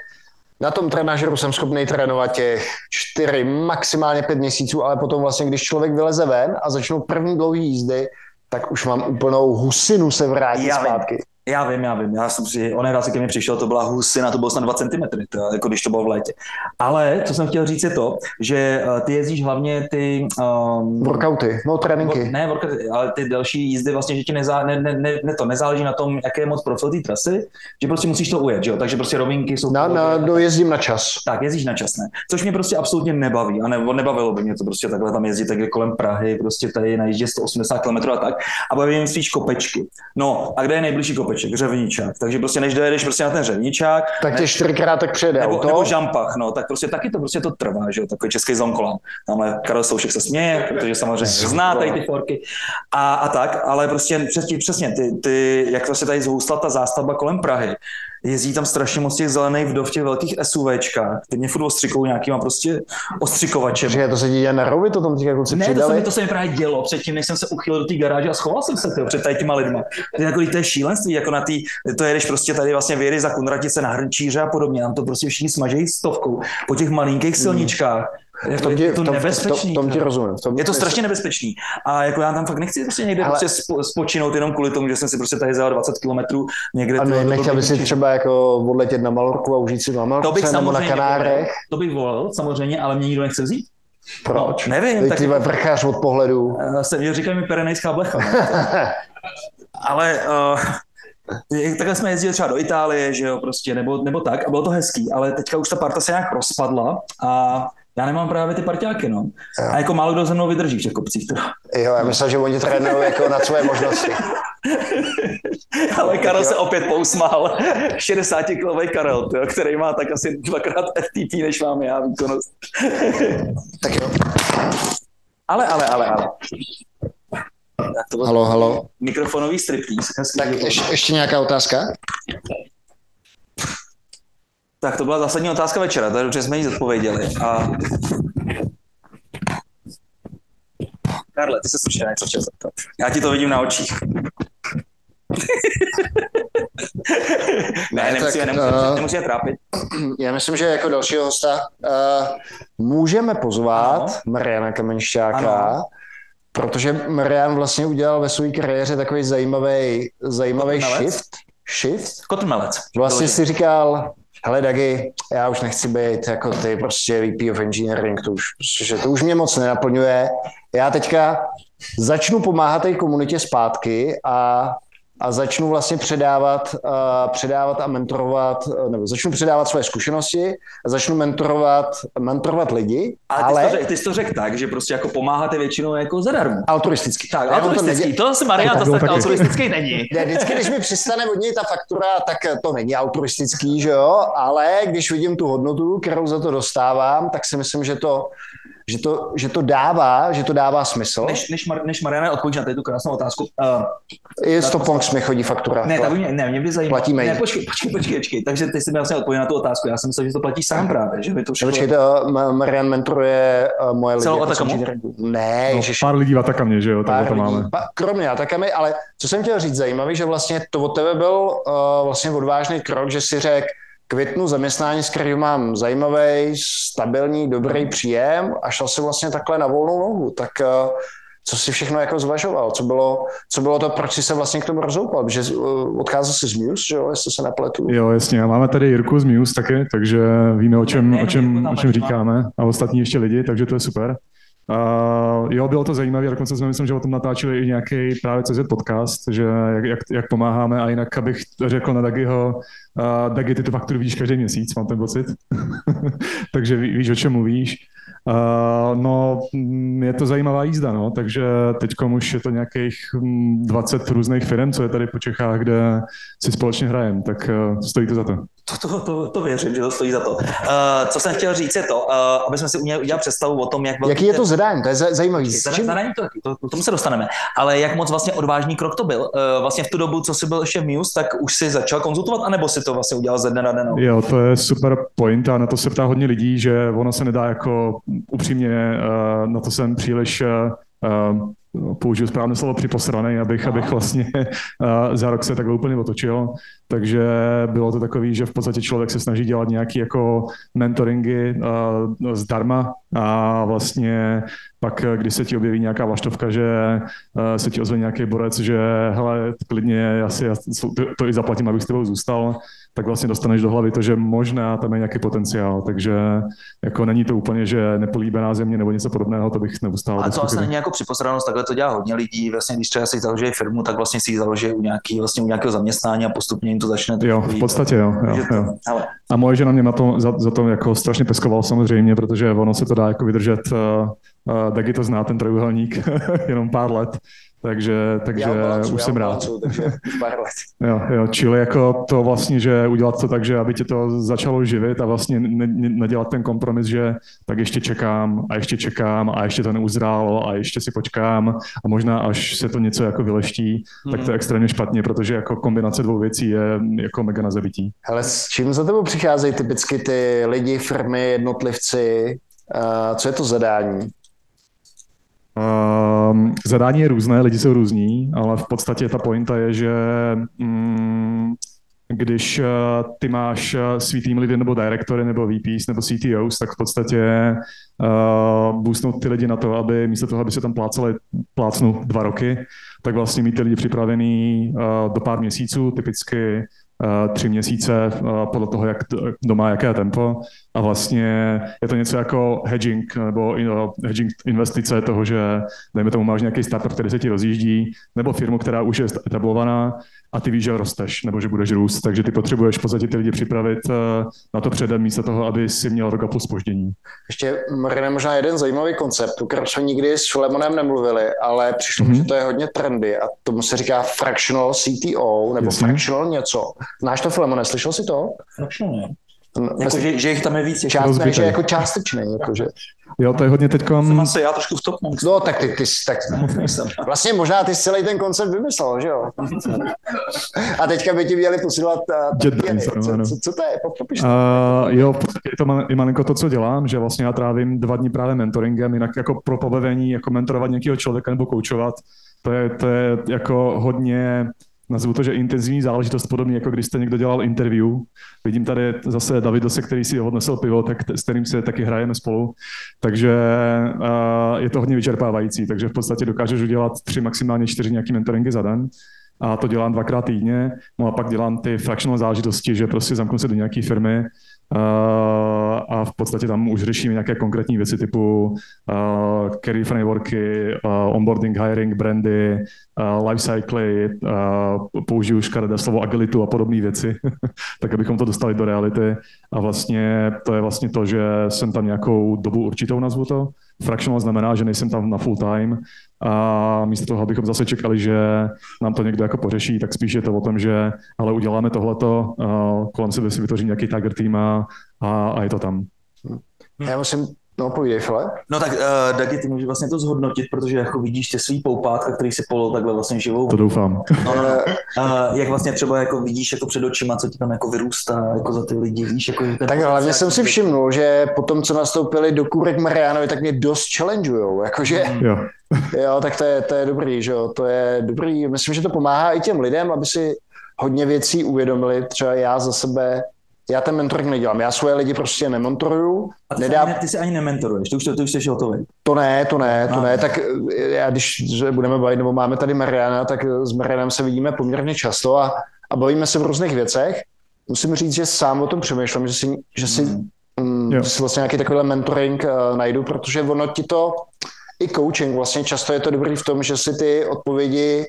na tom trenažeru jsem schopný trénovat těch čtyři, maximálně pět měsíců, ale potom vlastně, když člověk vyleze ven a začnou první dlouhé jízdy, tak už mám úplnou husinu se vrátit Já vím. Já vím, já vím, já jsem si, on raz, ke mně přišel, to byla husina, to bylo snad 2 cm, to, jako když to bylo v létě. Ale, co jsem chtěl říct je to, že eh, ty jezdíš hlavně ty... Um, Workouty, no tréninky. Ne, workouty, ale ty další jízdy vlastně, že ti nezá, ne, ne, ne, ne, to nezáleží na tom, jaké je moc profil té trasy, že prostě musíš to ujet, že jo? Takže prostě rovinky jsou... Na, na, dojezdím na čas. Tak, jezdíš na čas, ne? Což mě prostě absolutně nebaví. A nebo nebavilo by mě to prostě takhle tam jezdit takhle kolem Prahy, prostě tady na jízdě 180 km a tak. A baví mě spíš kopečky. No, a kde je nejbližší kopeček? Řevničák. Takže prostě než dojedeš prostě na ten řevničák, Tak tě čtyřikrát tak přijede nebo, auto. nebo žampach, no, tak prostě taky to prostě to trvá, že jo, takový český zonkolan. Tamhle Karel Soušek se směje, protože samozřejmě zná tady ty forky a, a tak, ale prostě přesně, přesně ty, ty, jak vlastně tady zhoustla ta zástavba kolem Prahy, jezdí tam strašně moc těch zelených vdov v těch velkých SUVčkách, ty mě furt ostřikou nějakýma prostě ostřikovačem. Že to se děje na rovi, to tam teďka kluci Ne, to se, mi, to se mi právě dělo předtím, než jsem se uchýlil do té garáže a schoval jsem se tyjo, před tady těma lidma. To je, jako, to je šílenství, jako na tý, to jedeš prostě tady vlastně vyjedeš za Kunratice na Hrnčíře a podobně, tam to prostě všichni smažejí stovkou po těch malinkých silničkách. V Jako, tom ti, je to tom, nebezpečný. tom, tom ti to. rozumím. Tom je to strašně nebezpečný. A jako já tam fakt nechci prostě někde Ale- prostě spo, spočinout jenom kvůli tomu, že jsem si prostě tady zajel 20 kilometrů někde. A ne, to nechtěl by si třeba jako odletět na Malorku a užít si na to Malorce bych nebo na Kanárech? to bych volil, samozřejmě, ale mě nikdo nechce vzít. Proč? No, nevím, Teď tak ty jako- vrchář od pohledu. Uh, říkají mi perenejská blecha. (laughs) Ale uh, takhle jsme jezdili třeba do Itálie, že jo, prostě, nebo, nebo tak, a bylo to hezký, ale teďka už ta parta se nějak rozpadla a já nemám právě ty parťáky, no. A jako málo kdo ze mnou vydrží v těch kopcích. To. Jo, já myslel, že oni trénují jako na své možnosti. (laughs) Ale Karel se opět pousmál. (laughs) 60-kilový Karel, tyjo, který má tak asi dvakrát FTP, než mám já výkonnost. (laughs) Tak jo. Ale, ale, ale, ale. Tak to byl Halo, halo. mikrofonový striptease. Tak ještě, ještě nějaká otázka? Tak to byla zásadní otázka večera, takže jsme ji zodpověděli. A... Karle, ty se slušně něco chtěl zeptat. Já ti to vidím na očích. ne, Ne, nemusíme, tak, nemusíme, eh, nemusíme trápit. Já myslím, že jako dalšího hosta uh, můžeme pozvat Ano. Mariana Kamenšťáka, Ano. protože Marian vlastně udělal ve své kariéře takový zajímavý, zajímavý shift. Shift? Kotrmelec. Vlastně si říkal, hele Dagi, já už nechci být jako ty prostě VP of Engineering, to už, prostě, že to už mě moc nenaplňuje. Já teďka začnu pomáhat té komunitě zpátky a a začnu vlastně předávat, uh, předávat a mentorovat, uh, nebo začnu předávat své zkušenosti a začnu mentorovat, mentorovat lidi, Ale, ale, ty, jsi to řek, ty jsi to řekl tak, že prostě jako pomáháte většinou jako zadarmo. altruisticky. Tak, Já to altruistický. To asi Marian, Tak to tak altruistický není. (laughs) Ne, vždycky, když mi přistane od něj ta faktura, tak to není altruistický, že jo, ale když vidím tu hodnotu, kterou za to dostávám, tak si myslím, že to, že to, že to dává, že to dává smysl. Než, než, Mar, než Mariana odpovíš na tu krásnou otázku. Uh, I 100 ponks mi chodí faktura. ne, tak by mě, ne, mě by zajímalo. Platíme. Ne, počkej, počkej, počkej, počkej. Takže ty jsi mi vlastně odpověděl na tu otázku. Já jsem myslel, že to platíš sám právě, že by to všechno... Počkejte, Ma- Marian mentoruje uh, moje lidi. Celou jako Atakamu? Ne, No, ježiš, pár lidí v Atakamě, že jo, takhle to máme. Pa, kromě Atakamy, ale co jsem chtěl říct zajímavý, že vlastně to od tebe byl uh, vlastně odvážný krok, že si řekl, květnu zaměstnání, s kterým mám zajímavý, stabilní, dobrý příjem a šel si vlastně takhle na volnou nohu. Tak uh, co si všechno jako zvažoval? Co bylo, co bylo to, proč jsi se vlastně k tomu rozhoupal? Protože uh, odcházel jsi z Muse, že jo, jestli se nepletu. Jo, jasně. A máme tady Jirku z Muse taky, takže víme, o čem, o čem, o čem říkáme. A ostatní ještě lidi, takže to je super. Uh, jo, bylo to zajímavé, dokonce jsme myslím, že o tom natáčeli i nějaký právě CZ podcast, že jak, jak, jak pomáháme a jinak, abych řekl na Dagiho, uh, Dagi, ty tu fakturu vidíš každý měsíc, mám ten pocit. (laughs) takže ví, víš, o čem mluvíš. Uh, no, mm, je to zajímavá jízda, no, takže teď už je to nějakých mm, 20 různých firm, co je tady po Čechách, kde si společně hrajeme, tak uh, stojí to za to. To, to, to, to věřím, že to stojí za to. Uh, co jsem chtěl říct je to, uh, aby jsme si uměli udělat představu o tom, jak velký Jaký je to zadání? To je za- zajímavý. Zadání, to, to, k tomu se dostaneme. Ale jak moc vlastně odvážný krok to byl? Uh, vlastně v tu dobu, co jsi byl ještě v Muse, tak už si začal konzultovat, anebo si to vlastně udělal ze dne na den? Jo, to je super point a na to se ptá hodně lidí, že ono se nedá jako upřímně, uh, na to jsem příliš uh, použiju správné slovo připosraný, abych, abych vlastně za rok se takhle úplně otočil. Takže bylo to takový, že v podstatě člověk se snaží dělat nějaký jako mentoringy uh, zdarma a vlastně pak, když se ti objeví nějaká vaštovka, že se ti ozve nějaký borec, že hele, klidně, já si to, to i zaplatím, abych s tebou zůstal, tak vlastně dostaneš do hlavy to, že možná tam je nějaký potenciál, takže jako není to úplně, že nepolíbená země nebo něco podobného, to bych neustál. A to vlastně není jako připosranost, takhle to dělá hodně lidí, vlastně když třeba si založí firmu, tak vlastně si ji založí u, nějaký, vlastně u nějakého zaměstnání a postupně jim to začne. Jo, v podstatě jo. jo, jo. A moje žena mě na to, za, za to jako strašně peskoval samozřejmě, protože ono se to dá jako vydržet, uh, uh, Dagi to zná, ten trojuhelník, (laughs) jenom pár let, takže, takže balancu, už jsem rád. Balancu, takže (laughs) jo, jo, čili jako to vlastně, že udělat to tak, že aby tě to začalo živit a vlastně ne, ne, nedělat ten kompromis, že tak ještě čekám a ještě čekám a ještě to neuzrálo a ještě si počkám a možná až se to něco jako vyleští, hmm. tak to je hmm. extrémně špatně, protože jako kombinace dvou věcí je jako mega na zabití. Ale s čím za tebou přicházejí typicky ty lidi, firmy, jednotlivci? Uh, co je to zadání? Um, zadání je různé, lidi jsou různí, ale v podstatě ta pointa je, že um, když uh, ty máš uh, svý tým lidi nebo direktory nebo VPs nebo CTOs, tak v podstatě uh, boostnout ty lidi na to, aby místo toho, aby se tam plácali, plácnu dva roky, tak vlastně mít ty lidi připravený uh, do pár měsíců, typicky tři měsíce podle toho, jak kdo má jaké tempo a vlastně je to něco jako hedging nebo hedging investice toho, že dejme tomu máš nějaký startup, který se ti rozjíždí, nebo firmu, která už je etablovaná a ty víš, že rosteš nebo že budeš růst, takže ty potřebuješ v podstatě ty lidi připravit eh, na to předem místo toho, aby si měl rok a půl spoždění. Ještě Marine, možná jeden zajímavý koncept, o kterém jsme nikdy s Filemonem nemluvili, ale přišlo mm-hmm. že to je hodně trendy a tomu se říká fractional CTO nebo Jasně. fractional něco. Znáš to Filemone, slyšel jsi to? Fractional, jako, že, že, jich tam je víc. Část, ne, že jako částečný. Jako, že. Jo, to je hodně teď. Jsem asi já trošku v top. No, tak ty, ty, tak, vlastně možná ty celý ten koncept vymyslel, že jo? A teďka by ti měli posílat uh, co, co, co, to je? Popiš to. Uh, jo, je to i malinko to, co dělám, že vlastně já trávím dva dny právě mentoringem, jinak jako pro pobavení, jako mentorovat nějakého člověka nebo koučovat, to je, to je jako hodně nazvu to, že intenzivní záležitost, podobně jako když jste někdo dělal interview. Vidím tady zase Davidose, který si odnesl pivo, tak s kterým se taky hrajeme spolu. Takže uh, je to hodně vyčerpávající, takže v podstatě dokážeš udělat tři, maximálně čtyři nějaký mentoringy za den a to dělám dvakrát týdně. No a pak dělám ty fractional záležitosti, že prostě zamknu se do nějaké firmy, a v podstatě tam už řešíme nějaké konkrétní věci typu uh, career frameworky, uh, onboarding, hiring, brandy, lifecycly, použiju škaredé slovo agilitu a podobné věci, (laughs) tak abychom to dostali do reality. A vlastně to je vlastně to, že jsem tam nějakou dobu určitou, nazvu to. Fractional znamená, že nejsem tam na full time a místo toho, abychom zase čekali, že nám to někdo jako pořeší, tak spíš je to o tom, že ale uděláme tohleto, kolem sebe si vytvořím nějaký tiger tým a, a, a je to tam. Já musím No, povídej, File. No tak, uh, Dagi, ty můžeš vlastně to zhodnotit, protože jako vidíš ty svý poupátka, který si polo takhle vlastně živou. To doufám. No, no, no. Uh, jak vlastně třeba jako vidíš jako před očima, co ti tam jako vyrůstá jako za ty lidi, víš? Jako, ten tak hlavně jsem si všimnul, že po tom, co nastoupili do Kůrek Marianovi, tak mě dost challengeujou, jakože... Jo. jo, tak to je, to je dobrý, že jo, to je dobrý. Myslím, že to pomáhá i těm lidem, aby si hodně věcí uvědomili. Třeba já za sebe já ten mentoring nedělám. Já svoje lidi prostě nementoruju. A ty, nedá... ne, ty si ani nementoruješ, ty už, to, ty už jsi hotový. To ne, to ne, to a. ne. Tak eh, já, když budeme bavit, nebo máme tady Mariana, tak s Marianem se vidíme poměrně často a, a bavíme se v různých věcech. Musím říct, že sám o tom přemýšlím, že si, že si, mm. Mm, že si vlastně nějaký takový mentoring uh, najdu, protože ono ti to, i coaching vlastně často je to dobrý v tom, že si ty odpovědi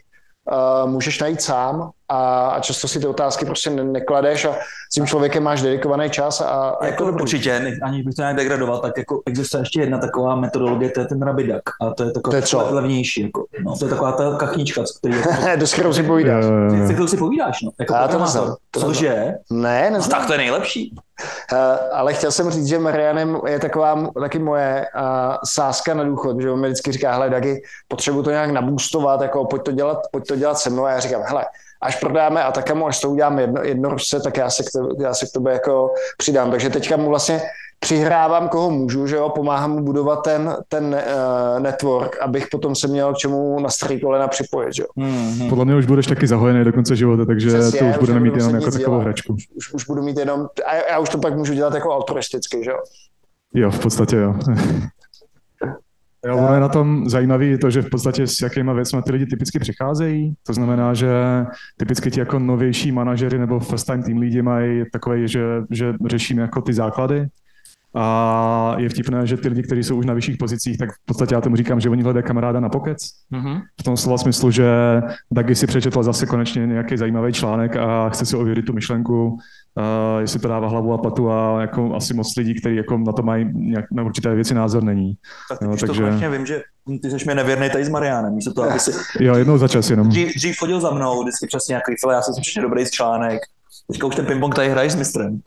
uh, můžeš najít sám a, a často si ty otázky prostě ne, nekladeš a s tím člověkem máš dedikovaný čas a, a jako, jako určitě, ani bych to nějak degradoval, tak jako existuje ještě jedna taková metodologie, to je ten rabidak a to je taková to je co? levnější, jako, no, to je taková ta kachnička, který je, (laughs) do kterou si povídáš. Se kterou si povídáš, no. Jako já to neznám. Cože? Ne, neznám. No, tak to je nejlepší. Uh, ale chtěl jsem říct, že Marianem je taková taky moje uh, sázka na důchod, že on mi vždycky říká, hele, Dagi, potřebuji to nějak nabůstovat, jako pojď to dělat, pojď to dělat se mnou a já říkám, hele, až prodáme a také až to uděláme jedno, jednorožce, tak já se, k tebe, já se k tobě jako přidám. Takže teďka mu vlastně přihrávám koho můžu, že jo, pomáhám mu budovat ten, ten uh, network, abych potom se měl k čemu na starý kolena připojit, že jo. Hmm. Podle mě už budeš taky zahojený do konce života, takže Přesně, to už už budeme mít jenom jako takovou dělat. hračku. Už, už budu mít jenom, a já už to pak můžu dělat jako altruisticky, že jo. Jo, v podstatě jo. (laughs) Jo, ono je na tom zajímavý to, že v podstatě s jakýma věcmi ty lidi typicky přicházejí. To znamená, že typicky ti jako novější manažery nebo first time team lidi mají takové, že, že řešíme jako ty základy. A je vtipné, že ty lidi, kteří jsou už na vyšších pozicích, tak v podstatě já tomu říkám, že oni hledají kamaráda na pokec. Mhm. V tom slova smyslu, že Dagi si přečetl zase konečně nějaký zajímavý článek a chce si ověřit tu myšlenku, uh, jestli to dává hlavu a patu a jako asi moc lidí, kteří jako na to mají nějak, na určité věci názor není. Tak to takže- konečně vím, že ty jsi mi nevěrný tady s Marianem, místo toho, aby si Jo, jednou za čas jenom. dřív, dřív chodil za mnou, vždycky přesně nějaký file, já jsem strašně dobrý z článek. Teďka už ten ping-pong tady hraješ s mistrem.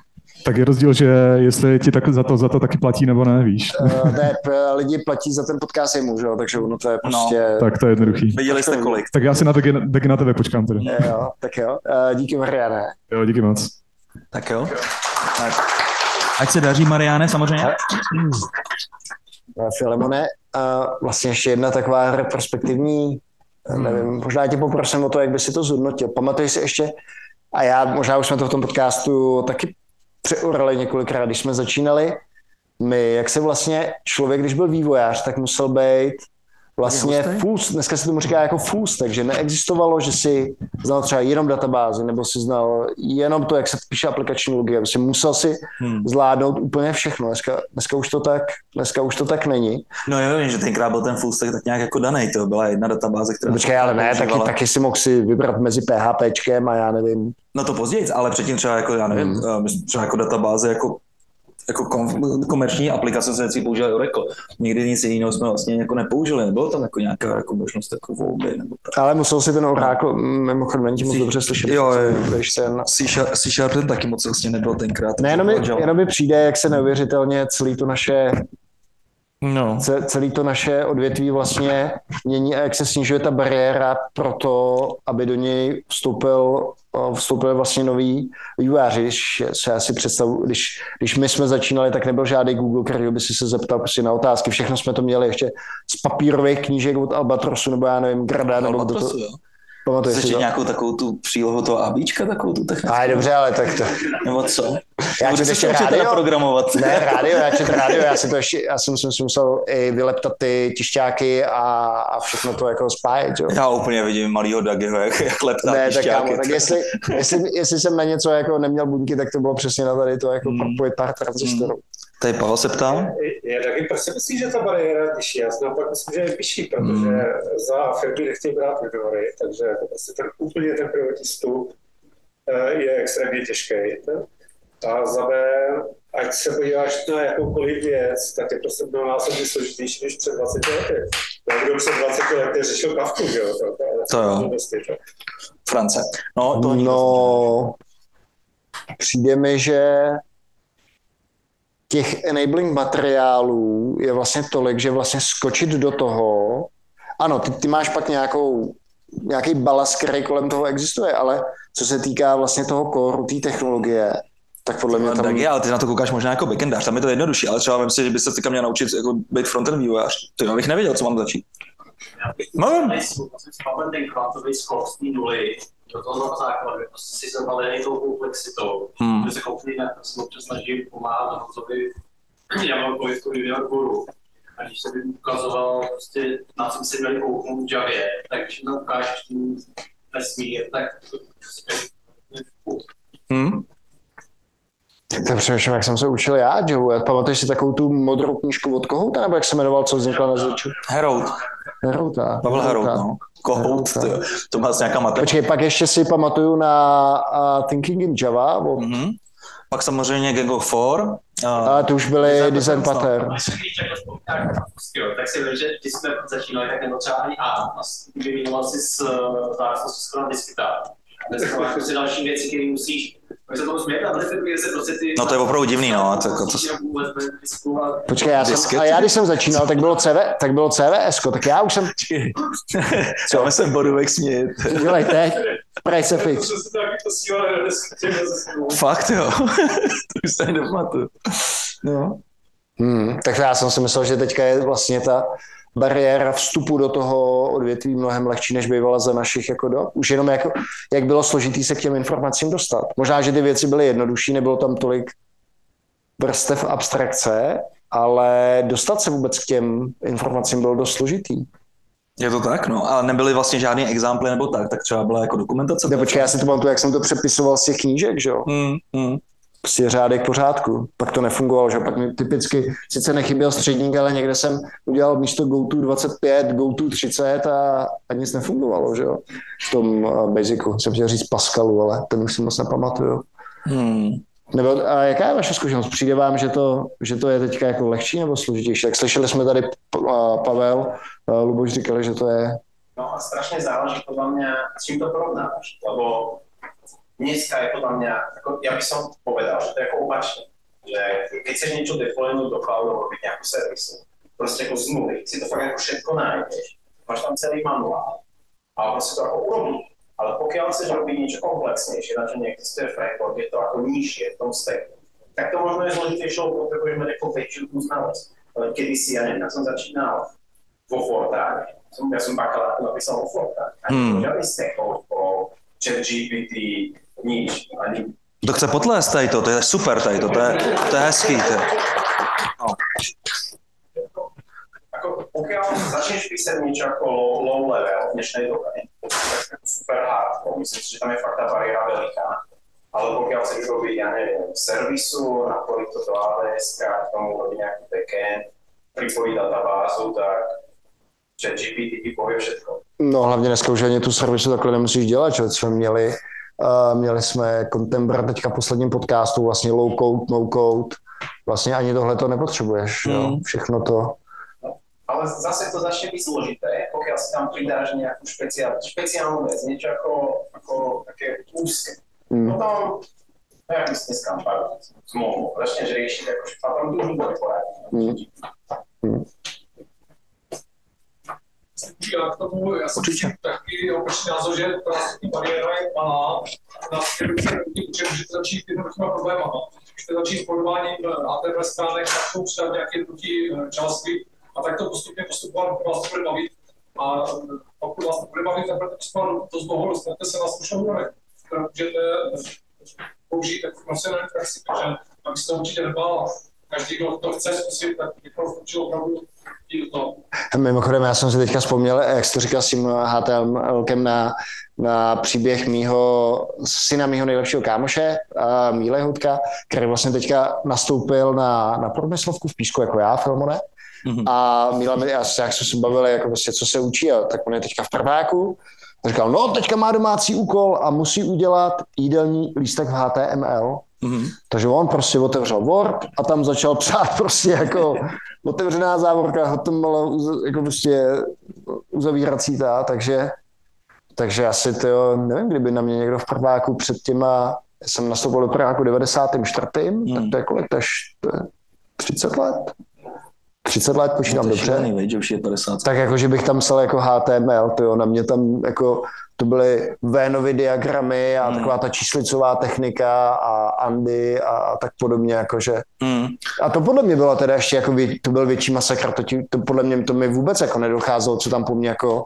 Tak je rozdíl, že jestli ti tak za to, za to taky platí nebo ne, víš. Uh, ne, p- lidi platí za ten podcast jemu, že jo, takže ono to je No. prostě... Tak to je jednoduchý. Viděli jste kolik. Tak já si na Dagi na tebe počkám tedy. Jo, tak jo. Uh, díky Mariane. Jo, díky moc. Tak jo. Tak. Ať se daří, Mariáne, samozřejmě. Filemone, uh, vlastně ještě jedna taková retrospektivní, hmm. nevím, možná tě poprosím o to, jak by si to zhodnotil. Pamatuješ si ještě, a já, možná už jsme to v tom podcastu taky přeurali několikrát, když jsme začínali, my, jak se vlastně člověk, když byl vývojář, tak musel být vlastně full, dneska se tomu říká jako full stack, že neexistovalo, že si znal třeba jenom databázi, nebo si znal jenom to, jak se píše aplikační logie, prostě musel si Hmm. zvládnout úplně všechno. Dneska, dneska, už to tak, dneska už to tak není. No jo, že tenkrát byl ten full stack tak nějak jako danej, to byla jedna databáze, která... Počkej, ale ne, taky, taky si mohl si vybrat mezi PHPčkem a já nevím. No to později, ale předtím třeba jako, já nevím, Hmm. hmm. třeba jako databáze, jako jako kom, komerční aplikace se vždycky používaly Oracle. Nikdy nic jiného jsme vlastně jako nepoužili, nebylo tam jako nějaká jako možnost jako volby nebo tak. Ale musel si ten Oracle, mimochodem, není moc Si- dobře slyšet. jo. Když se na... C Sharp, ten taky moc vlastně nebyl tenkrát. Ne, jenom mi, jenom mi přijde, jak se neuvěřitelně celý to naše No. ce- celý to naše odvětví vlastně mění a jak se snižuje ta bariéra pro to, aby do něj vstoupil, eh, vstoupil vlastně nový vývojáři. Když se já si představu, když, když my jsme začínali, tak nebyl žádný Google, který by si se zeptal prostě na otázky. Všechno jsme to měli ještě z papírových knížek od Albatrosu, nebo já nevím, Grada, nebo kdo to... Albatrosu, jo. Pamatuješ si Chceš to? nějakou takovou tu přílohu toho ABíčka, takovou tu technickou? Ale dobře, ale tak to... Nebo co? Já četl ještě rádio. programovat. Ne, (laughs) rádio, já četl rádio, já si to ještě, já si že jsem musel i vyleptat ty tišťáky a, a všechno to jako spájet, jo. Já úplně vidím malýho Dagiho, jak, jak leptá Ne, tak, tišťáky. kámo, tak jestli, jestli, jestli, jsem na něco jako neměl buňky, tak to bylo přesně na tady to jako Hmm. propojit pár transistorů. Tady Pavel se ptá. Je taky, proč si myslíš, že ta bariéra je vyšší? Já si naopak myslím, že je vyšší, protože Hmm. za firmy nechtějí brát juniory, takže prostě ten, úplně ten prvotní vstup eh, je extrémně těžký. A za B, ať se podíváš na jakoukoliv věc, tak je prostě mnohonásobně složitější než před 20 lety. No, kdo před 20 lety řešil kavku, že jo? To, To jo. France. No, to No, přijde mi, že těch enabling materiálů je vlastně tolik, že vlastně skočit do toho, ano, ty, ty máš pak nějakou, nějaký balast, který kolem toho existuje, ale co se týká vlastně toho core, té technologie, tak podle mě tam... Tak je, ale ty na to koukáš možná jako backendář, tam je to jednodušší, ale třeba myslím si, že byste se teďka měl naučit jako být frontend vývojář. To já bych nevěděl, co mám začít. No, Nejsou, do toho základu, prostě si zavalený tou komplexitou. Hmm. Že se na to, se občas snažím pomáhat Honzovi, (clears throat) já mám povědku junior guru. A když se mi ukazoval, prostě, na co si měli kouknout v Javě, tak když tam ukážeš ten vesmír, tak to prostě Hmm. Tak přemýšlím, jak jsem se učil já, Joe. Pamatuješ si takovou tu modrou knížku od Kohouta, nebo jak se jmenoval, co vznikla na začátku? Herout. Herouta. Pavel Herout, no. Kohout, Herouta. to, to má nějaká matematika. Počkej, pak ještě si pamatuju na uh, Thinking in Java, od, Mhm. Pak samozřejmě Gang of Four. Uh, ale to už byly Design design jo, tak si vím, že když jsme začínali, tak nebyl třeba ani A. A s- vyměňoval si s závislosti skoro na disketách. Dneska máš prostě další věci, které musíš se tomu smějeme, ale se prostě ty... No to je opravdu divný, no. To, jako, to, nediskovat. Počkej, já jsem, a já když jsem začínal, tak bylo, CV, tak bylo CVS, tak já už jsem, co se bodovek smět. dělej teď. To se. Fakt jo. (laughs) to už se nepamatuju. No. Hmm, takže já jsem si myslel, že teďka je vlastně ta bariéra vstupu do toho odvětví mnohem lehčí, než bývala za našich jako dob. Už jenom jako, jak bylo složitý se k těm informacím dostat. Možná, že ty věci byly jednodušší, nebylo tam tolik vrstev abstrakce, ale dostat se vůbec k těm informacím bylo dost složitý. Je to tak, no. A nebyly vlastně žádný examply nebo tak, tak třeba byla jako dokumentace. Ne, počkej, já si to pamatuju, jak jsem to přepisoval z těch knížek, že jo? Hmm, hmm. Prostě řádek pořádku. Pak to nefungovalo, že pak mi typicky, sice nechyběl středník, ale někde jsem udělal místo GoTo 25, GoTo 30 a, a nic nefungovalo, že jo? V tom uh, Basicu. Jsem chtěl říct Pascalu, ale ten už si moc nepamatuju. Hmm. Nebo, a jaká je vaše zkušenost? Přijde vám, že to, že to je teďka jako lehčí nebo složitější? Tak slyšeli jsme tady a Pavel, a Luboš říkali, že to je... No a strašne záleží podľa mňa, s čím to porovnávaš, lebo dneska je podľa mňa, ako, ja by som povedal, že to je ako opačne, že keď chceš niečo deploynúť do cloudu, robiť nejakú servisu, proste ako z nuly, si to fakt ako všetko nájdeš, máš tam celý manuál, ale proste to ako urobíš. Ale pokiaľ chceš robiť niečo komplexnejšie, na čo neexistuje framework, je to ako nižšie v tom stacku, tak to možno je zložitejšie, lebo potrebuješ mať ako väčšiu tú znalosť. Ale kedysi, ja neviem, ja som začínal vo Fortáne. Som, ja som bakalárku napísal vo Fortáne. Hmm. žiadny stack overflow, chat Nič. Ani To chce potlést tady to, to je super tady to, to je, to je hezký. To je. No. ako pokiaľ začneš písať niečo ako low, low level v dnešnej dobe, tak je to super hard, bo myslím si, že tam je fakt tá bariéra veľká. Ale pokiaľ chceš robiť, ja neviem, servisu, napojiť to do AWS, k tomu robiť nejaký backend, pripojiť databázu, tak chat GPT ti povie všetko. No hlavně dneska už ani tu servisu takhle nemusíš dělat, že jsme měli, měli jsme Contembra teďka v posledním podcastu, vlastně low code, no code, vlastně ani tohle to nepotřebuješ, mm. jo, Mm. všechno to. Ale zase to začne byť zložité, pokiaľ si tam pridáš nejakú špeciál, špeciálnu vec, niečo ako, ako také úzke. Mm. Potom, no jak by si dneska zmluvu, začneš riešiť, akože a tam tu už bude poradí. Mm. Mm. Já k tomu, já jsem Určitě. taky opačný názor, že ta bariéra je malá, na určitě můžete začít jednoduchýma problémama. Můžete začít s podováním HTML stránek, tak to přidat nějaké jednoduchý eh, JavaScript a tak to postupně postupovat, pokud vás to bude bavit. A eh, pokud vás to bude bavit, tak budete postupovat dost dlouho, dostanete se na slušnou úroveň, kterou můžete eh, použít jako profesionální praxi, takže aby se to určitě nebál. Každý, kdo to chce zkusit, tak bych to opravdu. Mimochodem, já jsem si teďka vzpomněl, jak jsi to říkal s tím HTMLkem na, na příběh mýho syna, mýho nejlepšího kámoše, Míle Hudka, který vlastně teďka nastoupil na, na průmyslovku v Písku, jako já, Filmone. Mhm. A Míla já, jak jsme se bavili, jako prostě, co se učí, a tak on je teďka v prváku. Říkal, no, teďka má domácí úkol a musí udělat jídelní lístek v HTML. Mhm. Takže on prostě otevřel Word a tam začal psát prostě jako otevřená závorka, HTML, jako prostě uzavírací ta, takže, takže asi to, nevím, kdyby na mě někdo v prváku před těma, já jsem nastoupil do prváku 94. Hmm. tak to je kolik, to je, š- to je 30 let? 30 let, počítám to je dobře. šílený, že už je 50. Tak jako, že bych tam psal jako HTML, to jo, na mě tam jako, to byly Vénovy diagramy a Hmm. taková ta číslicová technika a Andy a, a tak podobně, jakože. Hmm. A to podle mě bylo teda ještě jako, to byl větší masakr, to, ti, to podle mě to mi vůbec jako nedocházelo, co tam po mně jako,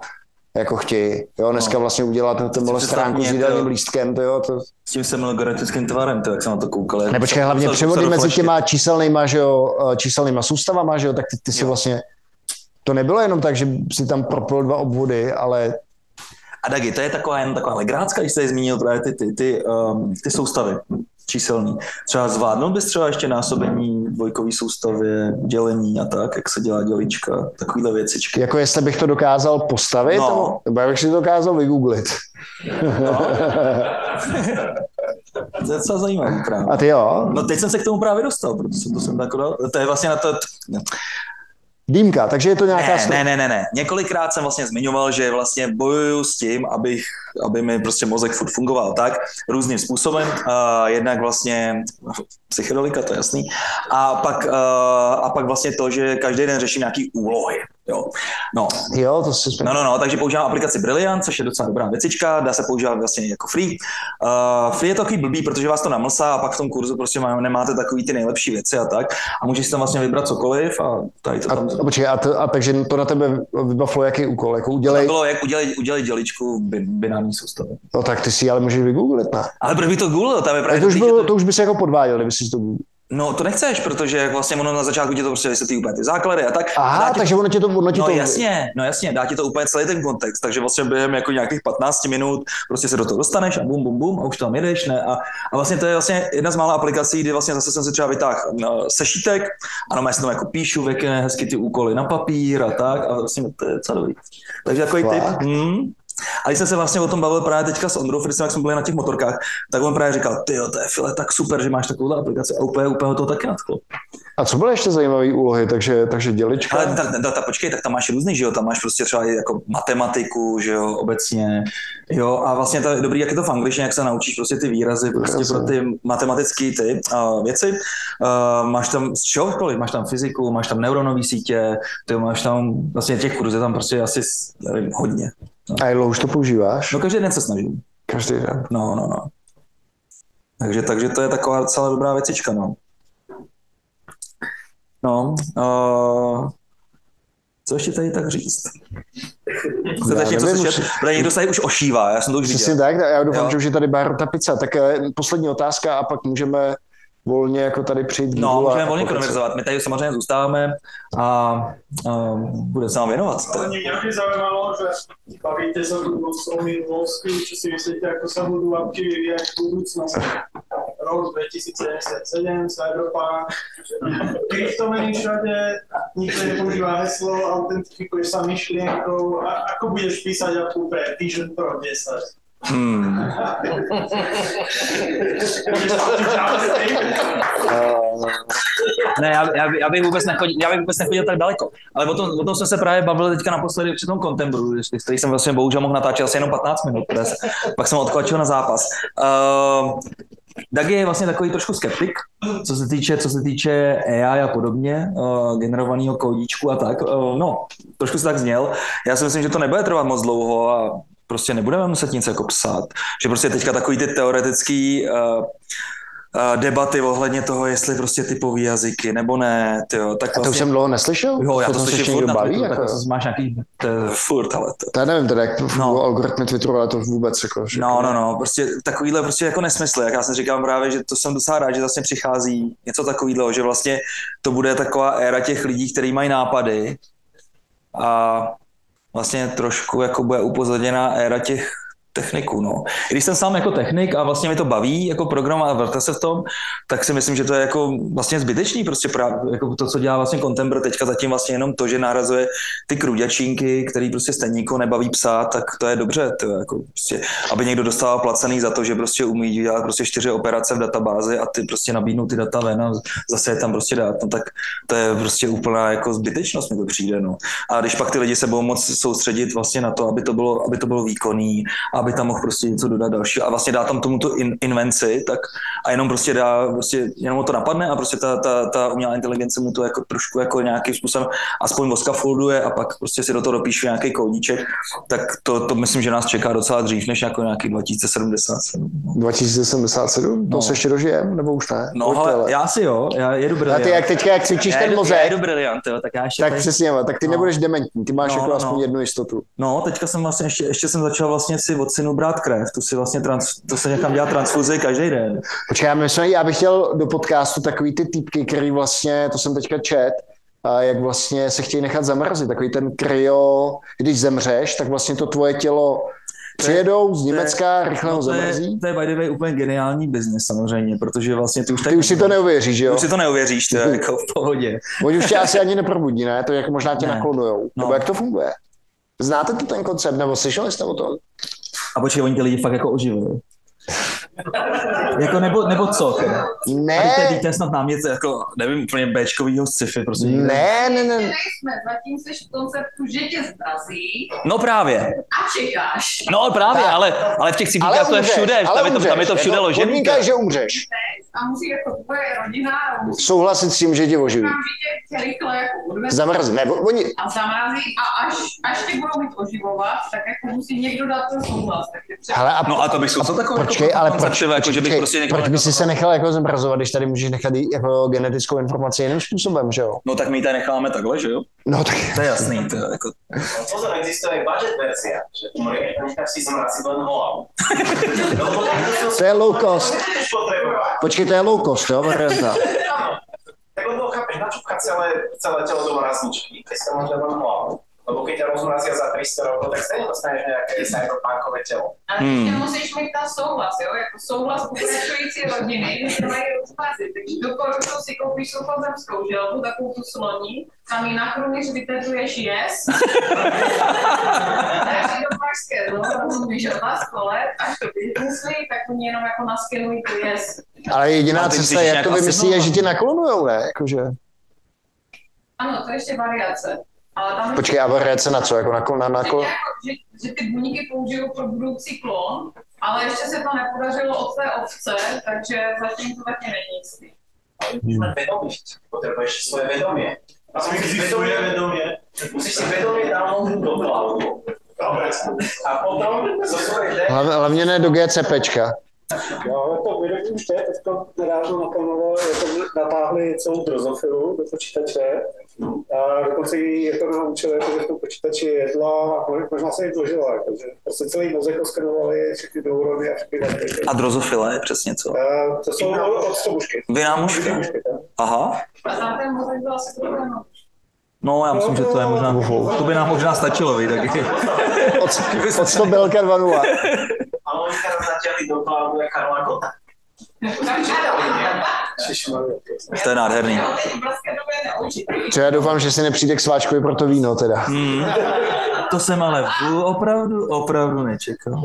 jako chtějí. Jo, dneska No. vlastně udělat to představ stránku s jídelním lístkem, to jo, to, S tím jsem algoritmickým tvarem, to, jak jsem na to koukal. ne, počkej, hlavně převody mezi těma číselnýma, že jo, eh, číselnýma soustavama, že jo, tak ty, ty si vlastně, to nebylo jenom tak, že si tam propil dva obvody, ale A Dagi, to je taková jen taková legrácka, když jsi zmínil právě ty, ty, ty, um, ty soustavy číselný. Třeba zvládnul bys třeba ještě násobení dvojkový soustavě, dělení a tak, jak se dělá dělička, takovýhle věcičky. Jako jestli bych to dokázal postavit, No. nebo já bych si to dokázal vygooglit. No. (laughs) To je docela zajímavý právě. A ty jo? No teď jsem se k tomu právě dostal, protože jsem to jsem tak dal. To je vlastně na to, Dýmka, takže je to nějaká... Ne, ne, ne, ne, ne. Několikrát jsem vlastně zmiňoval, že vlastně bojuju s tím, abych, aby mi prostě mozek furt fungoval tak, různým způsobem. Uh, jednak vlastně psychedelika, to je jasný. A pak, uh, a pak vlastně to, že každý den řeším nějaký úlohy. Jo. No. Jo, to si No, no, no, takže používám aplikaci Brilliant, což je docela dobrá věcička, dá se používat vlastně jako free. Uh, free je to takový blbý, protože vás to namlsá a pak v tom kurzu prostě má, nemáte takový ty nejlepší věci a tak. A můžeš si tam vlastně vybrat cokoliv a tady to A, tam... a, počkej, a, to, a takže to na tebe vybavilo jaký úkol? Jako To udělej, bylo, jak udělej, udělej děličku bin, binární soustavy. no tak ty si ale můžeš vygooglit, ne? Ale proč by to Google, tam je právě to už, bylo, to už by se jako podváděl, kdyby si to Google. No to nechceš, protože jak vlastně ono na začátku ti to prostě vysvětlí úplně ty základy a tak. Aha, ti takže ono ti to... Ono ti No to jasně, no jasně, dá ti to úplně celý ten kontext, takže vlastně během jako nějakých 15 minut prostě se do toho dostaneš a bum, bum, bum a už tam jedeš, ne? A, a vlastně to je vlastně jedna z mála aplikací, kdy vlastně zase jsem si třeba vytáhl no, sešítek a no, já si tam jako píšu věkne hezky ty úkoly na papír a tak a vlastně to je docela dobrý. Takže takový. Fakt? Hmm. A když jsem se vlastně o tom bavil právě teďka s Ondrou Fritzem, jak jsme byli na těch motorkách, tak on právě říkal, ty jo, to je file, tak super, že máš takovou aplikaci a úplně, úplně to taky nadchlo. A co byly ještě zajímavé úlohy? Takže, takže dělička? Ale ta, ta, ta, počkej, tak tam máš různý, že jo, tam máš prostě třeba jako matematiku, že jo, obecně, jo, a vlastně to je dobrý, jak je to v angličtině, jak se naučíš prostě ty výrazy, prostě Jasně. pro ty matematické ty uh, věci. Uh, máš tam z čehokoliv, máš tam fyziku, máš tam neuronové sítě, ty máš tam, vlastně těch kurzů tam prostě asi, nevím, hodně. A jak dlouho už to používáš? No každý den se snažím. Každý den. No, no, no. Takže, takže to je taková docela dobrá věcička, no. No, uh, co ještě tady tak říct? Chcete ještě něco slyšet? už- Protože někdo se tady už ošívá, já jsem to už Přesně viděl. tak, já doufám, Jo. že už je tady Barota pizza. Tak eh, poslední otázka a pak můžeme volně jako tady přijít No, můžeme a volně konverzovat. My tady samozřejmě zůstáváme a, a budeme se vám věnovat. Ale mě mě zaujímalo, že bavíte tu o minulosti, čo si myslíte, ako sa budú apky vyvíjať v budúcnosti. Rok 2077, Cyberpunk, kryptomeny všade, nikto nepoužíva heslo, autentifikuješ sa myšlienkou. A ako budeš písať apku pre Vision Pro 10? Hmm. Ne, já, já, by- já, bych vůbec nechodil, já bych vůbec nechodil tak daleko. Ale o tom, o tom jsme se právě bavili teďka naposledy při tom kontembru, který jsem vlastně bohužel mohl natáčet asi jenom 15 minut, se- pak jsem odklačil na zápas. Uh, Dagi je vlastně takový trošku skeptik, co se týče, co se týče AI a podobně, uh, generovaného kódíčku a tak. Uh, no, trošku se tak zněl. Já si myslím, že to nebude trvat moc dlouho a prostě nebudeme muset nic jako psát. Že prostě teďka takový ty teoretický uh, debaty ohledně toho, jestli prostě typový jazyky nebo ne, tyjo, tak A to už vlastně... jsem dlouho neslyšel? Jo, já to, se slyším furt na baví, Twitteru, jako? tak máš nějaký, to furt, ale to, To já nevím teda, jak to No. algoritmy Twitteru, ale to vůbec jako... že- No, no, no, prostě takovýhle prostě jako nesmysly. Jak já jsem říkal právě, že to jsem docela rád, že vlastně přichází něco takového, že vlastně to bude taková éra těch lidí, kteří mají nápady a vlastně trošku jako bude upozaděná éra těch techniků, no. Když jsem sám jako technik a vlastně mi to baví jako program a vrte se v tom, tak si myslím, že to je jako vlastně zbytečný, prostě právě jako to, co dělá vlastně Contembr teďka zatím vlastně jenom to, že nahrazuje ty kruďačínky, který prostě stejně nikoho nebaví psát, tak to je dobře, to je jako prostě, aby někdo dostával placený za to, že prostě umí dělat prostě čtyři operace v databázi a ty prostě nabídnou ty data ven a zase je tam prostě dát, no tak to je prostě úplná jako zbytečnost mi to přijde, no. A když pak ty lidi se budou moc soustředit vlastně na to, aby to bylo, aby to bylo výkonný, aby tam mohl prostě něco dodat dalšího a vlastně dá tam tomu tu in, invenci, tak a jenom prostě dá, prostě jenom to napadne a prostě ta, ta, ta umělá inteligence mu to jako trošku jako nějakým způsobem aspoň voskafolduje a pak prostě si do toho dopíšu nějaký kódíček, tak to, to myslím, že nás čeká docela dřív, než jako nějaký 2077. 2077? To No. se ještě dožijem, nebo už ne? No ale já si jo, já jedu A briliant. ty jak teďka, jak cvičíš já ten jedu, mozek, Já jedu briliant, jo, tak já ještě tak tady- přesně, tak ty No. nebudeš dementní, ty máš No, jako no, aspoň no. jednu jistotu. No, teďka jsem vlastně ještě, ještě jsem začal vlastně si od synu brát krev, tu si vlastně trans, to se někam dělat transfuzi každý den. Počkej, já, myslím, já bych chtěl do podcastu takový ty týpky, který vlastně, to jsem teďka čet, a jak vlastně se chtějí nechat zamrazit. Takový ten kryo, když zemřeš, tak vlastně to tvoje tělo přijedou z Německa, rychle ho no, to, je, zamrzí. to je by the way úplně geniální biznis samozřejmě, protože vlastně ty už Ty už si to neuvěříš, že Ty jo? už si to neuvěříš, to je jako v pohodě. Oni už tě asi ani neprobudí, ne? To jako možná tě Ne. naklonujou. No. Nebo jak to funguje? Znáte to ten koncept, nebo slyšeli jste o tom? A počkej, oni ty lidi fakt jako oživují. Jako nebo, nebo co? Teda? Ne. A víte, víte snad námět jako, nevím, úplně Bčkovýho sci-fi, prostě. někde. Ne, ne, ne. Nejsme, zatím jsi v konceptu, že tě zrazí No právě. a čekáš. No právě, Tak. ale, ale v těch cipíkách to je všude, ale tam je to, tam je to všude Jako ložený. Podmínka je, že umřeš. A musí jako tvoje rodina a musí Souhlasit s tím, že tě oživí. jako Zamrzne. Ne, oni, a zamrazí a až, až tě budou mít oživovat, tak jako musí někdo dát ten souhlas. Takže třeba hele, a No a to bych zkusil takové Počkej, jako ale proč, koncepty, jako, že bych prostě nechal proč jako by si se nechal jako zmrazovat, když tady můžeš nechat jako genetickou informaci jiným způsobem, že jo? No tak my ji tady necháme takhle, že jo? No tak To je jasný, to je jako... Pozor, existuje budget verzia, že necháš si zmrazit len hlavu. (laughs) to je low cost. Počkej, to je low cost, jo. Tak lebo chápeš, načúpkať celé, celé telo do mrazničky, keď si tam môže len hlavu. Lebo keď ťa rozmrazia za 300 rokov, tak stejne dostaneš nejaké cyberpunkové telo. Ale Hmm. hmm. musíš mít tam souhlas, jo? Jako souhlas pokračující rodiny, že to mají rozmrazit. Takže doporučuji si koupíš suchozemskou želbu, takovou tu sloní, tam ji na krunýř vyteduješ yes. (laughs) Dáš do pražské znovu, vyželba z kole, až to vymyslí, tak oni jenom jako naskenují to yes. Ale jediná ty cesta, jak to vymyslí, je, no. že tě naklonujou, ne? Jakože. Ano, to je ještě variace. Ale tam Počkej, a variace na co? Jako na, na, na že, kol... jako, že, že ty buňky použijou pro budoucí klon, ale ještě se to nepodařilo od té ovce, takže zatím to taky není jistý. Hmm. Vedomost. Potrebuješ svoje vedomie. A musíš si vedomie, vedomie. Musíš si vedomie downloadnúť do. Dobre. A potom. Hlavně, hlavně ne do GCPčka. Jo, to vědomí už je, teď nedávno naplánovalo, jako natáhli celou drozofilu do počítače a dokonce ji jako naučili, jako, že v tom počítači jedla a možná se jim dožila, jako, že prostě celý mozek oskanovali, všechny neurony a všechny data. A drozofile, přesně co? A to jsou od, od stobušky. Vynámožka? Aha. A tam ten mozek byl asi. No, já myslím, že to je možná, to by nám možná stačilo, vy taky. Od, od 100 belka 2.0. Ale oni teraz natiahli do cloudu jak Karla Gota. To je nádherný. Co já doufám, že si nepřijde k sváčkovi pro to víno teda. Hmm. To jsem ale opravdu, opravdu nečekal.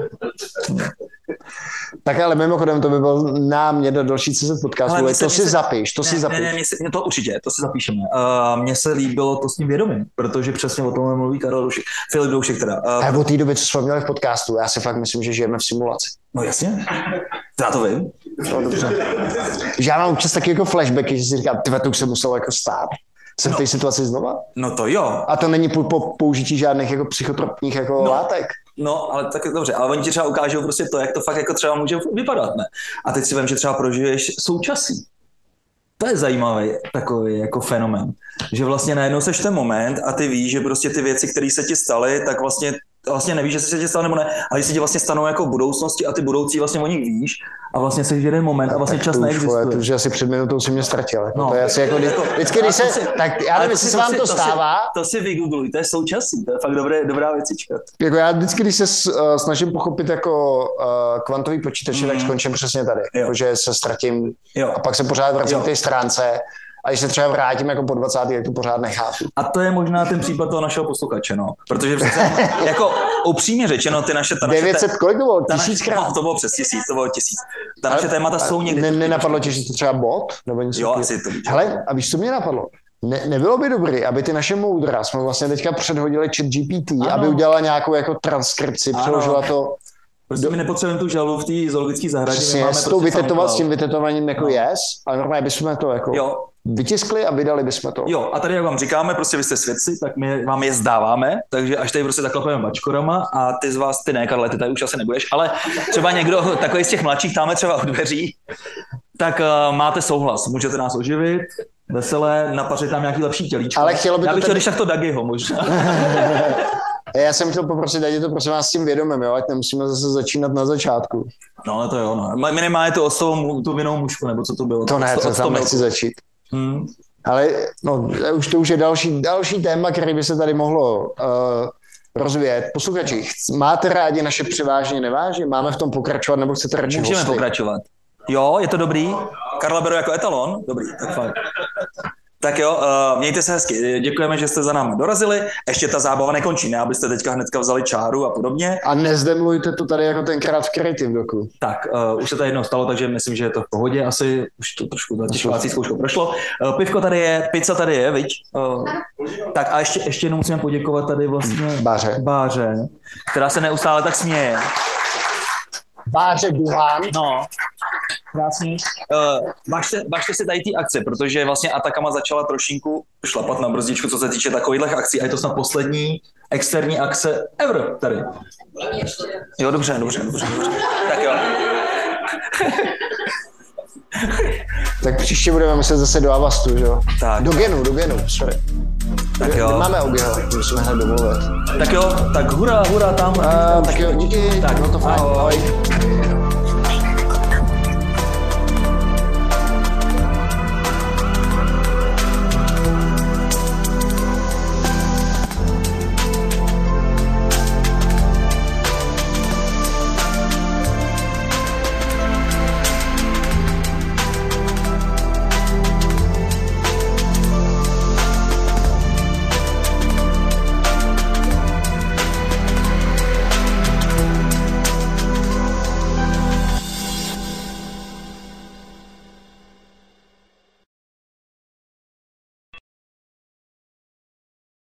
Tak ale mimochodem to by byl námět do další CZ podcastu, Ale to si se- zapiš, to ne, si zapiš. Ne, ne, mě se, mě to určitě, to si zapíšeme. Uh, mně se líbilo to s tím vědomím, protože přesně o tom mluví Karel Doušek, Filip Doušek teda. Uh, A od té doby, co jsme měli v podcastu, já si fakt myslím, že žijeme v simulaci. no jasně, já to vím. No, dobře. Že já mám občas taky jako flashbacky, že si říkám, ty to už se muselo jako stát. Jsem v té situaci znova. No to jo. A to není po, po použití žádných jako psychotropních jako no. látek. No, ale tak je dobře, ale oni ti třeba ukážou prostě to, jak to fakt jako třeba může vypadat, ne? A teď si vím, že třeba prožiješ současí. To je zajímavý takový jako fenomen, že vlastně najednou seš ten moment a ty víš, že prostě ty věci, které se ti staly, tak vlastně vlastně nevíš, že se ti stane nebo ne, ale se ti vlastně stanou jako v budoucnosti a ty budoucí vlastně o nich víš a vlastně jsi jeden moment a vlastně čas to už, vole, neexistuje. to už asi před minutou si mě ztratil. Jako. No. To je asi jako, vždy- vždycky, když se, to si- tak já ale nevím, jestli si- se vám si- to si- stává, To si vygoogluj, to je současí, to je fakt dobré, dobrá věcička. jako já vždycky, když se uh, snažím pochopit jako uh, kvantový počítače, tak skončím přesně tady. Jako, že se ztratím Jo. a pak se pořád vracím Jo. k té stránce a když se třeba vrátím jako po 20. tak to pořád nechápu. A to je možná ten případ toho našeho posluchače, no. Protože přece, (laughs) jako upřímně řečeno, ty naše... Ta naše 900, kolik to bylo? ta naše- Tisíckrát? No, to bylo přes tisíc, to bylo tisíc. Ta naše témata jsou někdy... Ne, nenapadlo tě, že to třeba bot? Nebo něco Jo, asi to. Hele, a víš, co mě napadlo? Ne, nebylo by dobrý, aby ty naše moudra jsme vlastně teďka předhodili chat GPT, Ano. aby udělala nějakou jako transkripci, Ano. přeložila to Prostě my nepotřebujeme tu žalu v té zoologické zahradě. přesně máme s, tou prostě vytetovat, s tím vytetovaním jako No. yes, ale normálně bychom to jako Jo. Vytiskli a vydali bychom to. Jo, a tady jak vám říkáme, prostě vy jste svědci, tak my vám je zdáváme, takže až tady prostě zaklapeme bačkorama a ty z vás, ty ne, Karle, ty tady už asi nebudeš, ale třeba někdo takový z těch mladších táme třeba u dveří, tak uh, máte souhlas, můžete nás oživit, veselé, napařit tam nějaký lepší tělíčko. Ale chtělo by Já to bych chtěl, tady- když tak to Dagiho možná. (laughs) Já jsem chtěl poprosit, dejte to prosím vás s tím vědomím, jo, ať nemusíme zase začínat na začátku. No ale to jo, no. Minimálně tu ostovou, tu vinou mušku, nebo co to bylo. To ne, to tam nechci začít. Hmm. Ale no, už to už je další, další téma, který by se tady mohlo uh, rozvíjet. Posluchači, máte rádi naše převážně nevážně? Máme v tom pokračovat, nebo chcete radši Můžeme hosty? pokračovat. Jo, je to dobrý. Karla beru jako etalon? Dobrý, tak fakt. Tak jo, uh, mějte se hezky. Děkujeme, že jste za námi dorazili. Ještě ta zábava nekončí, ne? Abyste teďka hnedka vzali čáru a podobně. A nezdemlujte to tady jako tenkrát v Creative Doku. Tak, uh, už se to jednou stalo, takže myslím, že je to v pohodě. Asi už to trošku ta těžkovací zkouškou prošlo. Uh, pivko tady je, pizza tady je, viď? Uh, tak a ještě, ještě jednou musíme poděkovat tady vlastně Báře. Báře, která se neustále tak směje. Báře Duhán. No. Krásně. Uh, važte, važte si tady ty akce, protože vlastně Atakama začala trošinku šlapat na brzdičku, co se týče takových akcí a je to snad poslední externí akce ever tady. Jo, dobře, dobře, dobře, dobře. Tak jo. (laughs) Tak příště budeme muset zase do Avastu, že jo? Tak. Do Genu, do Genu, sorry. Tak jo. Nemáme oběho, musíme hned domluvit. Tak jo, tak hurá, hurá tam. Uh, tak jo, díky. Tak, no to fajn. ahoj. Ahoj.